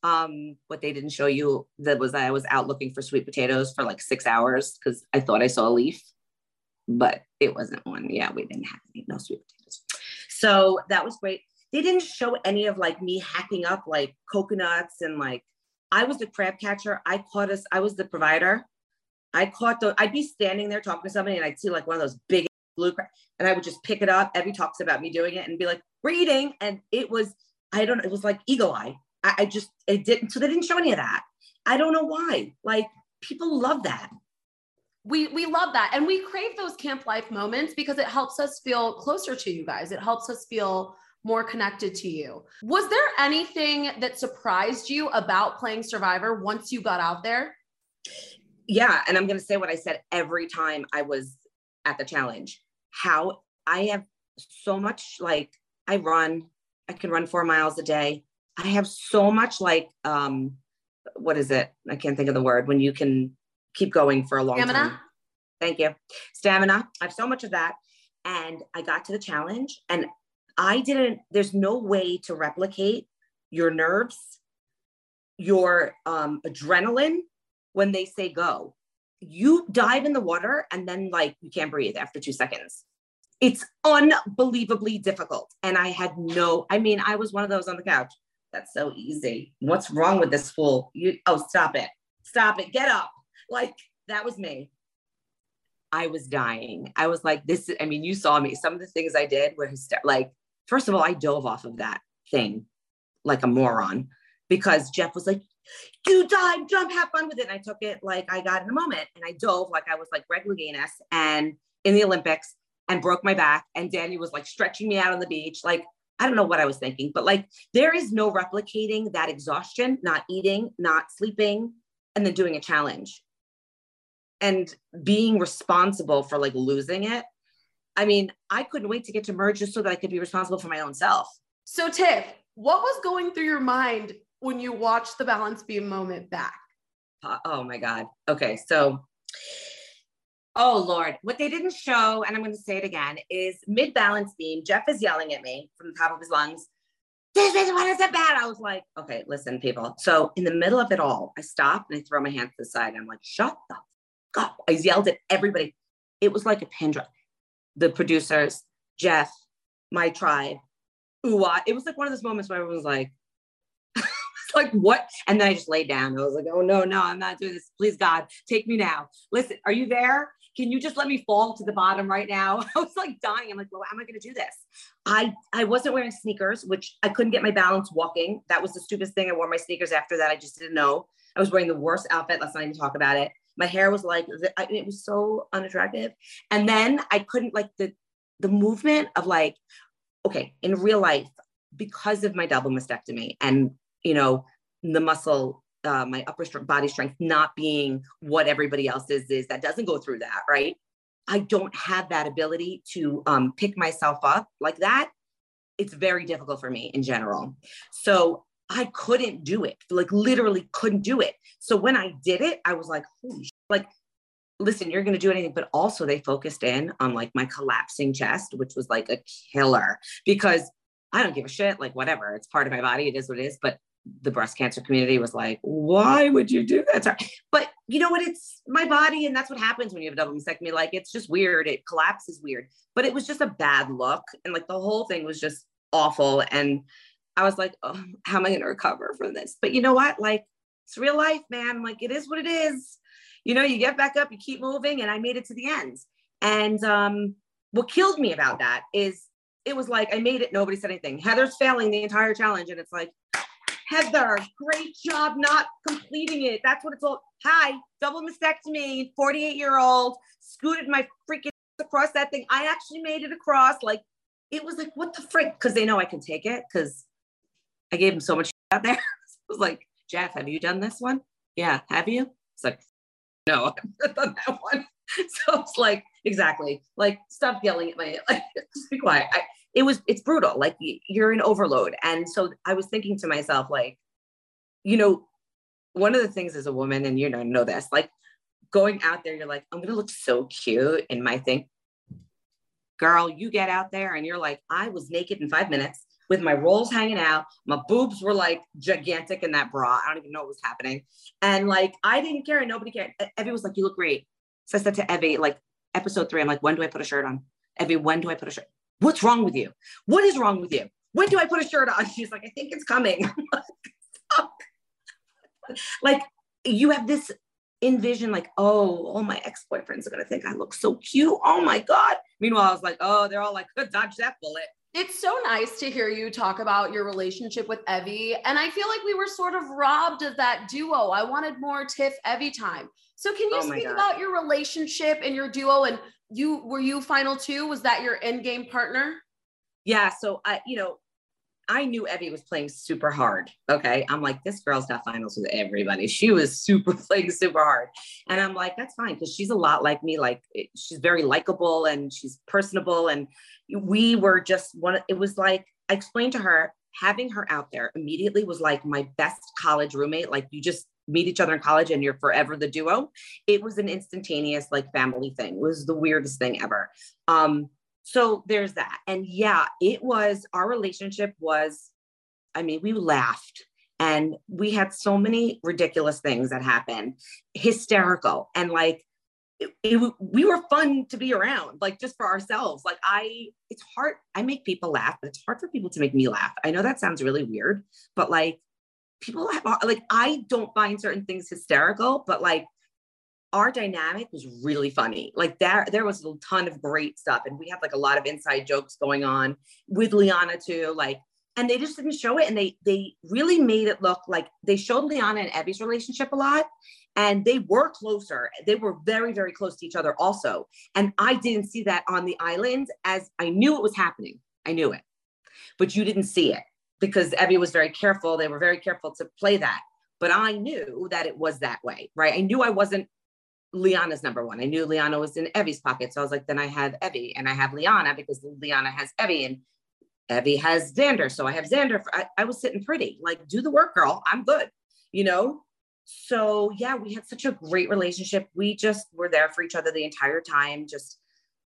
Um, what they didn't show you that was that I was out looking for sweet potatoes for like six hours because I thought I saw a leaf, but it wasn't one. Yeah, we didn't have any, no sweet potatoes. So that was great. They didn't show any of like me hacking up like coconuts and like I was the crab catcher. I caught us, I was the provider. I caught the, I'd be standing there talking to somebody and I'd see like one of those big blue crab and I would just pick it up. Evvie talks about me doing it and be like, we're. And it was, I don't know, it was like eagle eye. I, I just, it didn't, so they didn't show any of that. I don't know why. Like people love that. We, we love that. And we crave those camp life moments because it helps us feel closer to you guys. It helps us feel more connected to you. Was there anything that surprised you about playing Survivor once you got out there? Yeah. And I'm going to say what I said every time I was at the challenge how I have so much like I run, I can run four miles a day. I have so much like, um, what is it? I can't think of the word when you can keep going for a long Stamina? time. Thank you. Stamina. I have so much of that. And I got to the challenge and I didn't, there's no way to replicate your nerves, your um, adrenaline when they say go. You dive in the water and then, like, you can't breathe after two seconds. It's unbelievably difficult. And I had no, I mean, I was one of those on the couch. That's so easy. What's wrong with this fool? You, oh, stop it. Stop it. Get up. Like, that was me. I was dying. I was like, this, I mean, you saw me. Some of the things I did were hyster- like, First of all, I dove off of that thing like a moron because Jeff was like, you dive, jump, have fun with it. And I took it like I got in a moment and I dove like I was like Greg Louganis and in the Olympics and broke my back. And Danny was like stretching me out on the beach. Like, I don't know what I was thinking, but like there is no replicating that exhaustion, not eating, not sleeping, and then doing a challenge and being responsible for like losing it I mean, I couldn't wait to get to merge just so that I could be responsible for my own self. So, Tiff, what was going through your mind when you watch the balance beam moment back? Uh, oh my God. Okay. So, oh Lord, what they didn't show, and I'm going to say it again, is mid balance beam. Jeff is yelling at me from the top of his lungs. This is what is it bad? I was like, okay, listen, people. So, in the middle of it all, I stop and I throw my hands to the side. I'm like, shut the fuck up. I yelled at everybody. It was like a pin drop the producers, Jeff, my tribe, Uwa. It was like one of those moments where everyone was like, like what? And then I just laid down. I was like, oh no, no, I'm not doing this. Please God, take me now. Listen, are you there? Can you just let me fall to the bottom right now? I was like dying. I'm like, well, how am I going to do this? I I wasn't wearing sneakers, which I couldn't get my balance walking. That was the stupidest thing. I wore my sneakers after that. I just didn't know. I was wearing the worst outfit. Let's not even talk about it. My hair was like, it was so unattractive. And then I couldn't like the, the movement of like, okay, in real life, because of my double mastectomy and, you know, the muscle, uh, my upper body strength not being what everybody else is, is that doesn't go through that, right? I don't have that ability to um, pick myself up like that. It's very difficult for me in general. So I couldn't do it, like literally couldn't do it. So when I did it, I was like, holy, sh-. like listen, you're going to do anything. But also, they focused in on like my collapsing chest, which was like a killer because I don't give a shit. Like, whatever, it's part of my body. It is what it is. But the breast cancer community was like, why would you do that? But you know what? It's my body. And that's what happens when you have a double mastectomy. Like, it's just weird. It collapses weird. But it was just a bad look. And like the whole thing was just awful. And I was like, oh, how am I going to recover from this? But you know what? Like, it's real life, man. Like, it is what it is. You know, you get back up, you keep moving. And I made it to the end. And um, what killed me about that is it was like I made it, nobody said anything. Heather's failing the entire challenge. And it's like, Heather, great job not completing it. That's what it's all. Hi, double mastectomy, 48 year old, scooted my freaking across that thing. I actually made it across. Like, it was like, what the frick? Because they know I can take it because I gave them so much out there. it was like, Jeff, have you done this one? Yeah, have you? It's like, no, I've done that one. So it's like, exactly. Like, stop yelling at my, like, just be quiet. I, it was it's brutal like you're in overload. And so i was thinking to myself like you know one of the things as a woman and you know know this like going out there you're like i'm gonna look so cute in my thing. Girl you get out there and you're like i was naked in five minutes with my rolls hanging out. My boobs were like gigantic in that bra. I don't even know what was happening. And like i didn't care. And nobody cared. Evvie was like you look great. So i said to evvie like episode three i'm like when do i put a shirt on? Evvie when do i put a shirt What's wrong with you? What is wrong with you? When do I put a shirt on? She's like, I think it's coming. like, you have this envision, like, oh, all my ex boyfriends are going to think I look so cute. Oh my God. Meanwhile, I was like, oh, they're all like, dodge that bullet. It's so nice to hear you talk about your relationship with Evvie. And I feel like we were sort of robbed of that duo. I wanted more Tiff Evvie time. So can you oh speak God. about your relationship and your duo and you were you final two? Was that your end game partner? Yeah. So I, you know, I knew Evvie was playing super hard. Okay. I'm like, this girl's got finals with everybody. She was super playing super hard. And I'm like, that's fine because she's a lot like me. Like she's very likable and she's personable. And we were just one, it was like, I explained to her, having her out there immediately was like my best college roommate. Like you just meet each other in college and you're forever the duo. It was an instantaneous like family thing. It was the weirdest thing ever. Um, so there's that. And yeah, it was our relationship was, I mean, we laughed and we had so many ridiculous things that happened, hysterical and like it, it, we were fun to be around, like just for ourselves. Like I, it's hard. I make people laugh, but it's hard for people to make me laugh. I know that sounds really weird, but like people have uh, like I don't find certain things hysterical, but like our dynamic was really funny. Like there, there was a ton of great stuff, and we had like a lot of inside jokes going on with Liana too. Like, and they just didn't show it, and they they really made it look like they showed Liana and Evvie's relationship a lot, and they were closer. They were very very close to each other also, and I didn't see that on the island as I knew it was happening. I knew it, but you didn't see it because Evvie was very careful. They were very careful to play that. But I knew that it was that way, right? I knew I wasn't Liana's number one. I knew Liana was in Evvie's pocket. So I was like, then I have Evvie and I have Liana because Liana has Evvie and Evvie has Xander. So I have Xander. For, I, I was sitting pretty, like, do the work, girl. I'm good, you know? So yeah, we had such a great relationship. We just were there for each other the entire time, just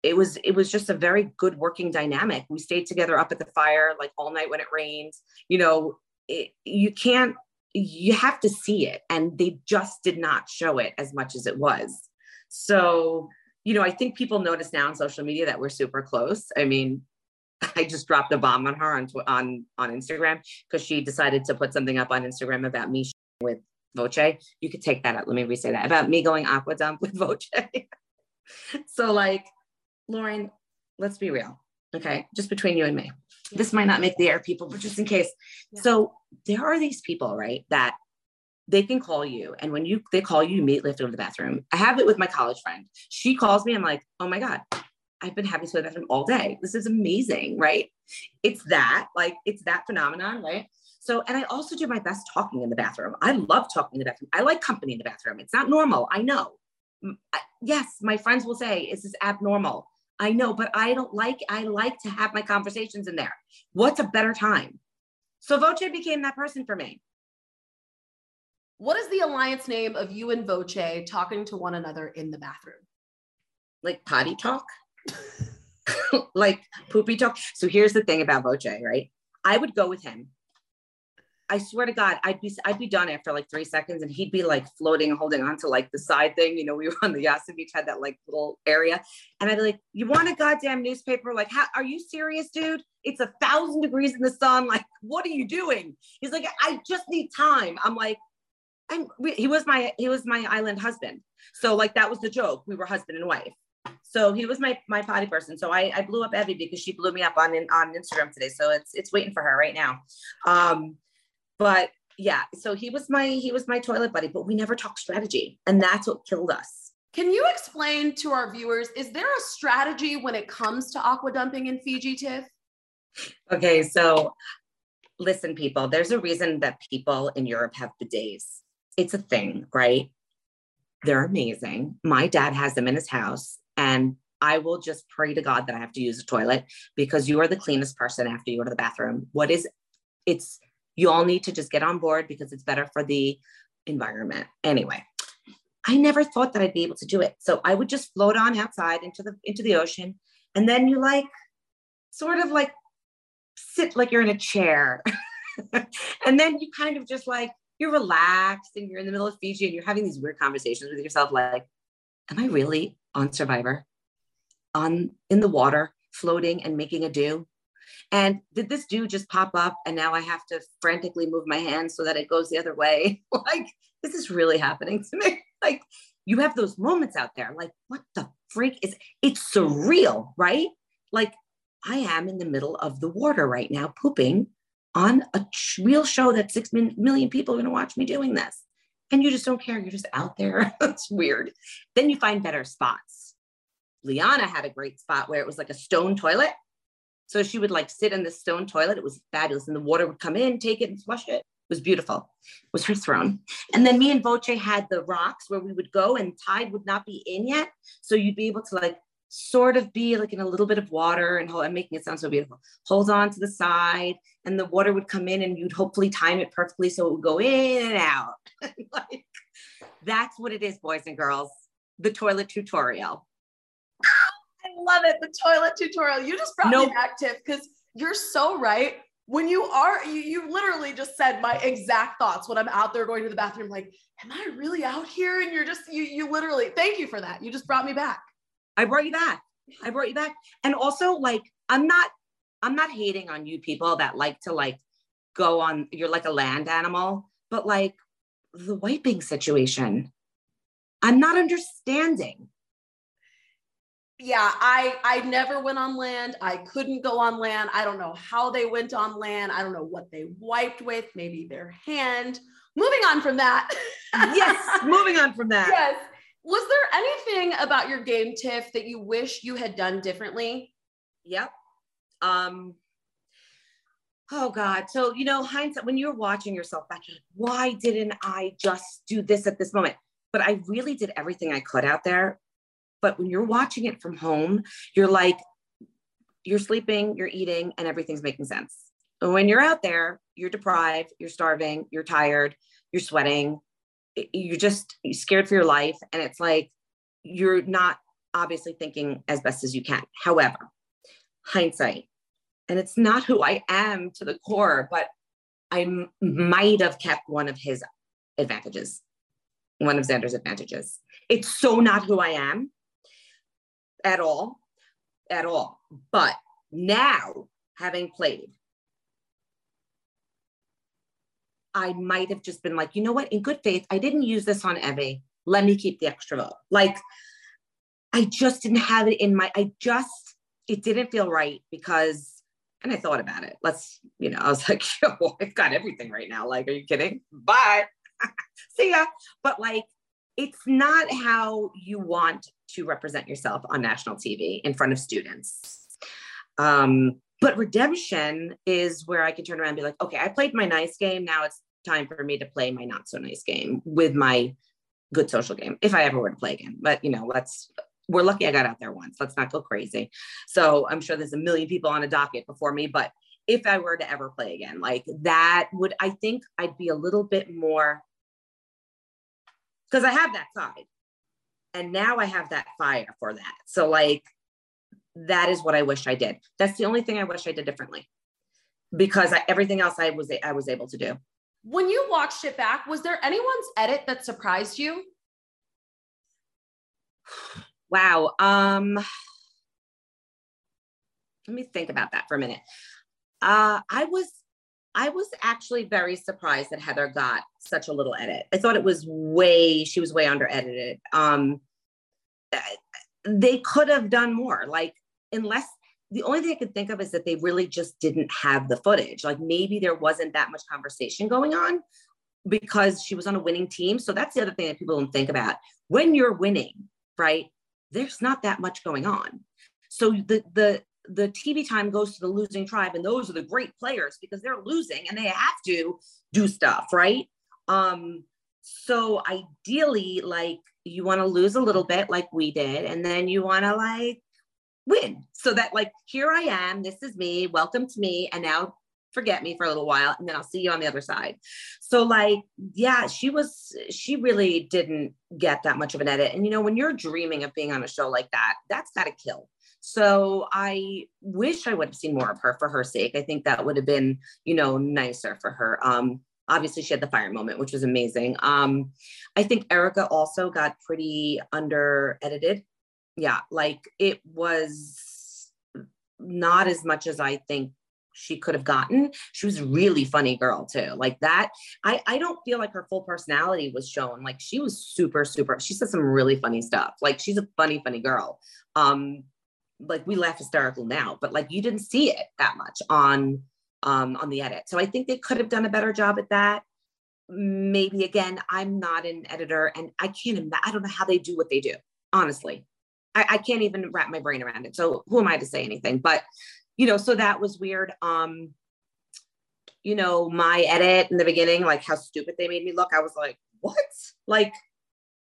it was it was just a very good working dynamic. We stayed together up at the fire like all night when it rains you know it, you can't you have to see it and they just did not show it as much as it was. So you know i think people notice now on social media that we're super close. I mean i just dropped a bomb on her on on on instagram because she decided to put something up on instagram about me with voce. You could take that out. Let me re-say that. About me going aqua dump with voce. So like Lauren, let's be real. Okay. Just between you and me. Yeah. This might not make the air people, but just in case. Yeah. So there are these people, right, that they can call you. And when you they call you, you immediately have to go to the bathroom. I have it with my college friend. She calls me, I'm like, oh my God, I've been having to go to the bathroom all day. This is amazing, right? It's that, like, it's that phenomenon, right? So, and I also do my best talking in the bathroom. I love talking in the bathroom. I like company in the bathroom. It's not normal. I know. Yes, my friends will say, is this abnormal? I know, but I don't like, I like to have my conversations in there. What's a better time? So Voce became that person for me. What is the alliance name of you and Voce talking to one another in the bathroom? Like potty talk? like poopy talk. So here's the thing about Voce, right? I would go with him I swear to God, I'd be I'd be done after like three seconds, and he'd be like floating, holding on to like the side thing. You know, we were on the Yase Beach, had that like little area, and I'd be like, "You want a goddamn newspaper? Like, how are you serious, dude? It's a thousand degrees in the sun. Like, what are you doing?" He's like, "I just need time." I'm like, "I'm." He was my he was my island husband, so like that was the joke. We were husband and wife. So he was my my potty person. So I, I blew up Evvie because she blew me up on on Instagram today. So it's it's waiting for her right now. Um, but yeah, so he was my he was my toilet buddy, but we never talked strategy, and that's what killed us. Can you explain to our viewers is there a strategy when it comes to aqua dumping in Fiji, Tiff? Okay, so listen, people, there's a reason that people in Europe have bidets. It's a thing, right? They're amazing. My dad has them in his house, and I will just pray to God that I have to use a toilet because you are the cleanest person after you go to the bathroom. What is it's you all need to just get on board because it's better for the environment. Anyway, I never thought that I'd be able to do it. So I would just float on outside into the into the ocean and then you like sort of like sit like you're in a chair. and then you kind of just like you're relaxed and you're in the middle of Fiji and you're having these weird conversations with yourself like am I really on survivor on in the water floating and making a do and did this dude just pop up and now I have to frantically move my hand so that it goes the other way? like, this is really happening to me? Like, you have those moments out there. Like, what the freak is it's surreal, right? Like, I am in the middle of the water right now, pooping on a real show that six million people are going to watch me doing this. And you just don't care. You're just out there. It's weird. Then you find better spots. Liana had a great spot where it was like a stone toilet so she would like sit in the stone toilet. It was fabulous. And the water would come in, take it and flush it. It was beautiful. It was her throne. And then me and Voce had the rocks where we would go and tide would not be in yet. So you'd be able to like sort of be like in a little bit of water and hold, I'm making it sound so beautiful. Hold on to the side and the water would come in and you'd hopefully time it perfectly so it would go in and out. like that's what it is, boys and girls. The toilet tutorial love it. The toilet tutorial. You just brought nope. me back, Tiff, because you're so right. When you are, you, you literally just said my exact thoughts when I'm out there going to the bathroom, like, am I really out here? And you're just, you, you literally, thank you for that. You just brought me back. I brought you back. I brought you back. And also, like, I'm not, I'm not hating on you people that like to like go on, you're like a land animal, but like the wiping situation, I'm not understanding yeah, I I never went on land. I couldn't go on land. I don't know how they went on land. I don't know what they wiped with, maybe their hand. Moving on from that. yes, moving on from that. Yes. Was there anything about your game Tiff that you wish you had done differently? Yep. Um Oh God. So, you know, hindsight, when you're watching yourself back, why didn't I just do this at this moment? But I really did everything I could out there but when you're watching it from home, you're like, you're sleeping, you're eating, and everything's making sense. But when you're out there, you're deprived, you're starving, you're tired, you're sweating, you're just scared for your life. And it's like, you're not obviously thinking as best as you can. However, hindsight, and it's not who I am to the core, but I m- might have kept one of his advantages, one of Xander's advantages. It's so not who I am at all, at all. But now, having played, I might have just been like, you know what, in good faith, I didn't use this on Evvie. Let me keep the extra vote. Like, I just didn't have it in my, I just, it didn't feel right because, and I thought about it. Let's, you know, I was like, yo, I've got everything right now. Like, are you kidding? Bye. See ya. But like, it's not how you want to represent yourself on national TV in front of students. Um, but redemption is where I can turn around and be like, okay, I played my nice game. Now it's time for me to play my not so nice game with my good social game, if I ever were to play again. But you know, let's we're lucky I got out there once. Let's not go crazy. So I'm sure there's a million people on a docket before me, but if I were to ever play again, like that would I think I'd be a little bit more because I have that side. And now I have that fire for that. So, like, that is what I wish I did. That's the only thing I wish I did differently because I, everything else I was I was able to do. When you watched it back, was there anyone's edit that surprised you? Wow. Um let me think about that for a minute. Uh I was I was actually very surprised that Heather got such a little edit. I thought it was way, she was way under edited. Um, they could have done more. Like, unless the only thing I could think of is that they really just didn't have the footage. Like, maybe there wasn't that much conversation going on because she was on a winning team. So that's the other thing that people don't think about. When you're winning, right? There's not that much going on. So the the the TV time goes to the losing tribe, and those are the great players because they're losing and they have to do stuff, right? Um, so ideally, like you want to lose a little bit, like we did, and then you want to like win. So that like here I am, this is me, welcome to me, and now forget me for a little while and then I'll see you on the other side. So like yeah, she was she really didn't get that much of an edit. And you know, when you're dreaming of being on a show like that, that's got to kill. So I wish I would have seen more of her for her sake. I think that would have been, you know, nicer for her. Um, obviously she had the fire moment, which was amazing. Um, I think Erika also got pretty under edited. Yeah, like it was not as much as I think she could have gotten. She was really funny girl too. Like that. I I don't feel like her full personality was shown. Like she was super super. She said some really funny stuff. Like she's a funny funny girl. Um like we laugh hysterical now, but like you didn't see it that much on um, on the edit. So I think they could have done a better job at that. Maybe again, I'm not an editor, and I can't. Im- I don't know how they do what they do. Honestly, I, I can't even wrap my brain around it. So who am I to say anything? But you know, so that was weird. Um, you know, my edit in the beginning, like how stupid they made me look. I was like, what? Like,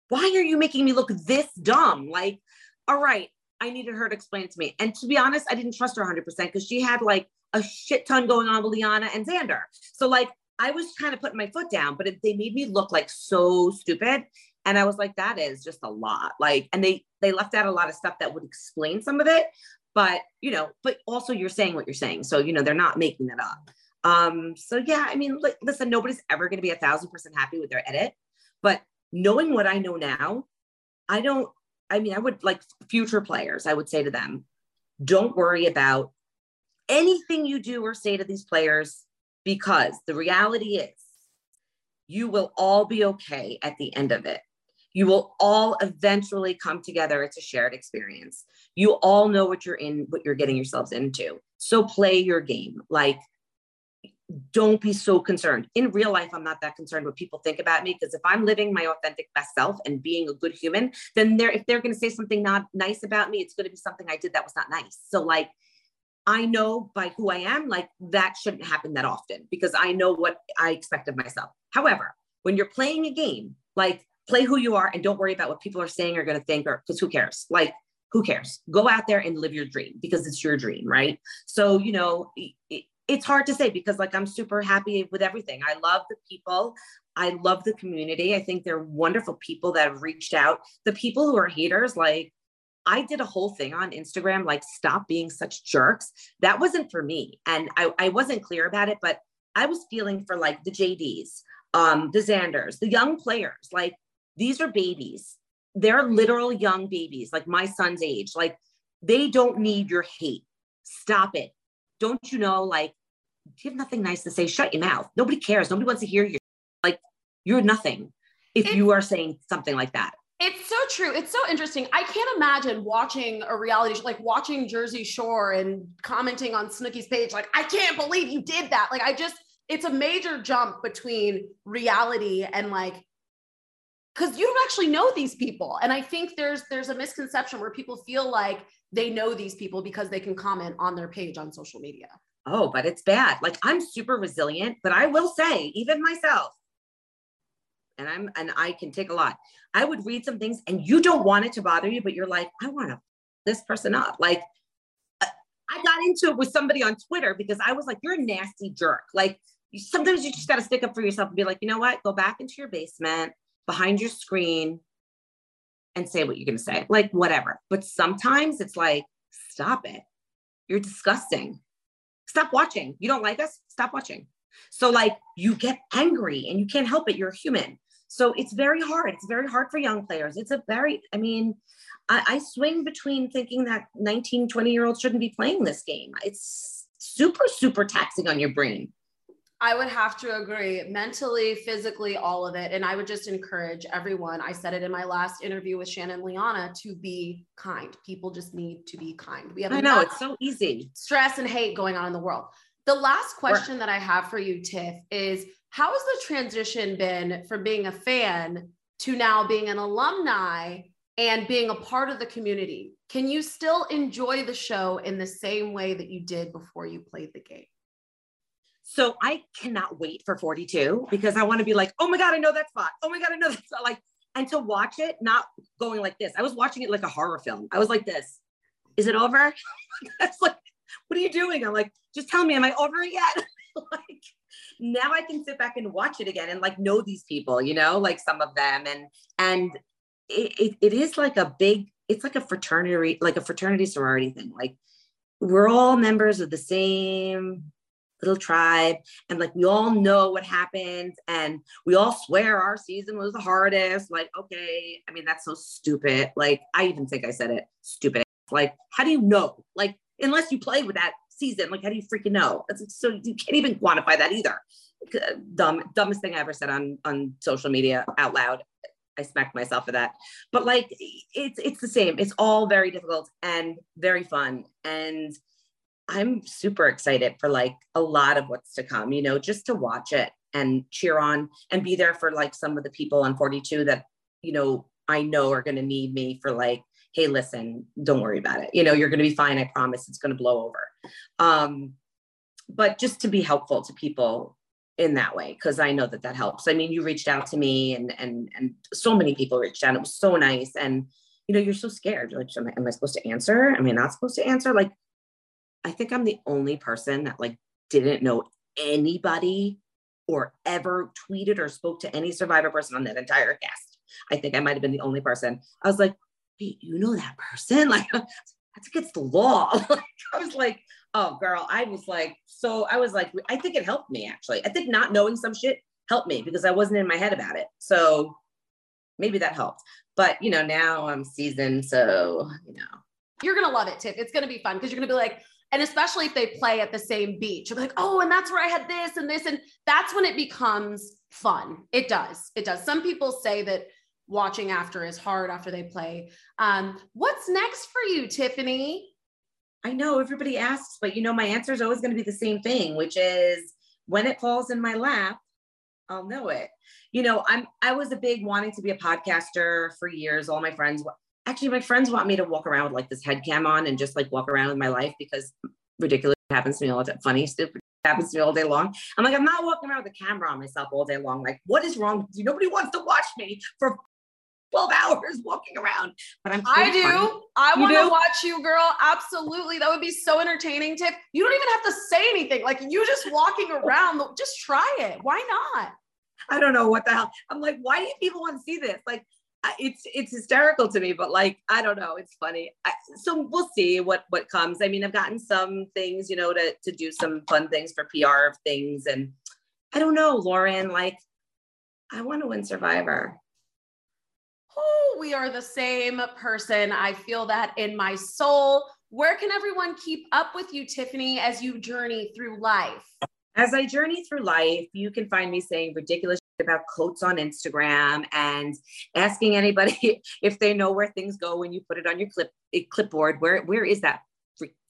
why are you making me look this dumb? Like, all right, I needed her to explain to me. And to be honest, I didn't trust her 100% because she had like a shit ton going on with Liana and Xander. So like I was kind of putting my foot down, but it, they made me look like so stupid. And I was like, that is just a lot. Like, and they they left out a lot of stuff that would explain some of it. But you know, but also you're saying what you're saying. So, you know, they're not making it up. Um, so yeah, I mean, listen, nobody's ever gonna be a thousand percent happy with their edit, but knowing what I know now, I don't I mean, I would like future players, I would say to them, don't worry about anything you do or say to these players because the reality is you will all be okay at the end of it. You will all eventually come together. It's a shared experience. You all know what you're in, what you're getting yourselves into. So play your game. Like don't be so concerned. In real life, I'm not that concerned what people think about me because if I'm living my authentic best self and being a good human, then they're if they're going to say something not nice about me, it's going to be something I did that was not nice. So like I know by who I am, like that shouldn't happen that often because I know what I expect of myself. However, when you're playing a game, like play who you are and don't worry about what people are saying or going to think or because who cares? Like who cares? Go out there and live your dream because it's your dream, right? So, you know, it, it's hard to say because like I'm super happy with everything. I love the people. I love the community. I think they're wonderful people that have reached out. The people who are haters, like I did a whole thing on Instagram, like stop being such jerks. That wasn't for me. And I, I wasn't clear about it, but I was feeling for like the JDs, um, the Xanders, the young players. Like these are babies. They're literal young babies, like my son's age. Like they don't need your hate. Stop it. Don't you know, like you have nothing nice to say, shut your mouth. Nobody cares. Nobody wants to hear you. Like you're nothing if it's, you are saying something like that. It's so true. It's so interesting. I can't imagine watching a reality show, like watching Jersey Shore and commenting on Snooki's page. Like, I can't believe you did that. Like, I just, it's a major jump between reality and like, because you don't actually know these people. And I think there's there's a misconception where people feel like they know these people because they can comment on their page on social media oh, but it's bad. Like I'm super resilient, but I will say, even myself, and I'm and I can take a lot. I would read some things and you don't want it to bother you, but you're like, I want to this person up. Like uh, I got into it with somebody on Twitter because I was like, you're a nasty jerk. Like sometimes you just got to stick up for yourself and be like, you know what? Go back into your basement, behind your screen and say what you're going to say, like whatever. But sometimes it's like, stop it. You're disgusting. Stop watching. You don't like us? Stop watching. So, like, you get angry and you can't help it. You're human. So, it's very hard. It's very hard for young players. It's a very, I mean, I, I swing between thinking that 19, 20 year olds shouldn't be playing this game. It's super, super taxing on your brain. I would have to agree mentally, physically, all of it. And I would just encourage everyone. I said it in my last interview with Shannon Liana to be kind. People just need to be kind. We have I know it's so easy. Stress and hate going on in the world. The last question that I have for you, Tiff, is how has the transition been from being a fan to now being an alumni and being a part of the community? Can you still enjoy the show in the same way that you did before you played the game? So I cannot wait for 42 because I want to be like, oh my God, I know that spot. Oh my God, I know that spot. Like, and to watch it, not going like this. I was watching it like a horror film. I was like this. Is it over? I like, what are you doing? I'm like, just tell me, am I over it yet? like now I can sit back and watch it again and like know these people, you know, like some of them. And and it, it, it is like a big, it's like a fraternity, like a fraternity sorority thing. Like we're all members of the same little tribe and like we all know what happened and we all swear our season was the hardest like okay i mean that's so stupid like i even think i said it stupid like how do you know like unless you play with that season like how do you freaking know so you can't even quantify that either dumb dumbest thing i ever said on on social media out loud I smacked myself for that. But like it's it's the same. It's all very difficult and very fun. And I'm super excited for like a lot of what's to come, you know, just to watch it and cheer on and be there for like some of the people on 42 that, you know, I know are going to need me for like, hey, listen, don't worry about it. You know, you're going to be fine. I promise it's going to blow over. Um, but just to be helpful to people in that way because I know that that helps. I mean, you reached out to me and and and so many people reached out. It was so nice and you know, you're so scared. You're like, am I, am I supposed to answer? Am I not supposed to answer? Like, I think I'm the only person that like didn't know anybody or ever tweeted or spoke to any survivor person on that entire cast. I think I might have been the only person. I was like, wait, you know that person? Like that's against the law. like, I was like, oh girl, I was like, so I was like, I think it helped me actually. I think not knowing some shit helped me because I wasn't in my head about it. So maybe that helped. But you know, now I'm seasoned, so you know. You're gonna love it, Tiff. It's gonna be fun because you're gonna be like, and especially if they play at the same beach, you're like, oh, and that's where I had this and this. And that's when it becomes fun. It does. It does. Some people say that watching after is hard after they play. Um, what's next for you, Tiffany? I know everybody asks, but you know, my answer is always going to be the same thing, which is when it falls in my lap, I'll know it. You know, I'm I was a big wanting to be a podcaster for years. All my friends actually my friends want me to walk around with like this head cam on and just like walk around with my life because ridiculous happens to me all the time. Funny, stupid happens to me all day long. I'm like, I'm not walking around with a camera on myself all day long. Like, what is wrong with you? Nobody wants to watch me for 12 hours walking around. But I'm I do. Funny. I want to watch you, girl. Absolutely. That would be so entertaining, Tiff. You don't even have to say anything. Like you just walking around. Just try it. Why not? I don't know what the hell. I'm like, why do people want to see this? Like, it's it's hysterical to me but like i don't know it's funny. I, so we'll see what what comes. I mean i've gotten some things you know to to do some fun things for pr of things and i don't know lauren like i want to win survivor. Oh we are the same person. I feel that in my soul. Where can everyone keep up with you tiffany as you journey through life? As I journey through life, you can find me saying ridiculous about coats on Instagram and asking anybody if they know where things go when you put it on your clip eh, clipboard. Where where is that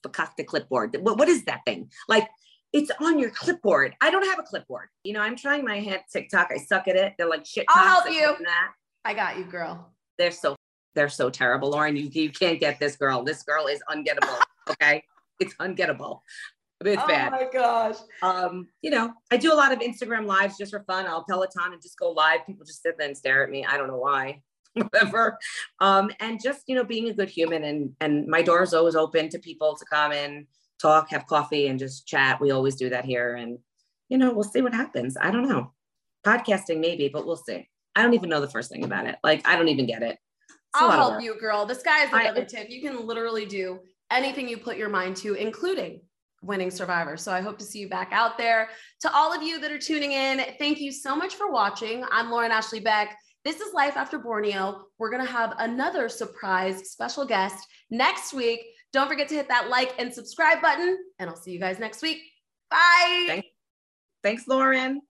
fakakta clipboard? What, what is that thing? Like it's on your clipboard. I don't have a clipboard. You know, I'm trying my hand TikTok. I suck at it. They're like shit. I'll help you. I got you, girl. They're so they're so terrible, Lauren. You you can't get this girl. This girl is ungettable. Okay, it's ungettable. It's oh bad. Oh my gosh. Um, you know, I do a lot of Instagram lives just for fun. I'll Peloton and just go live. People just sit there and stare at me. I don't know why. Whatever. Um, and just, you know, being a good human and and my door is always open to people to come and talk, have coffee, and just chat. We always do that here. And, you know, we'll see what happens. I don't know. Podcasting maybe, but we'll see. I don't even know the first thing about it. Like, I don't even get it. I'll help you, girl. The is the limit. You can literally do anything you put your mind to, including winning Survivor. So I hope to see you back out there. To all of you that are tuning in, thank you so much for watching. I'm Lauren Ashley Beck. This is Life After Borneo. We're going to have another surprise special guest next week. Don't forget to hit that like and subscribe button, and I'll see you guys next week. Bye. Thanks, Thanks Lauren.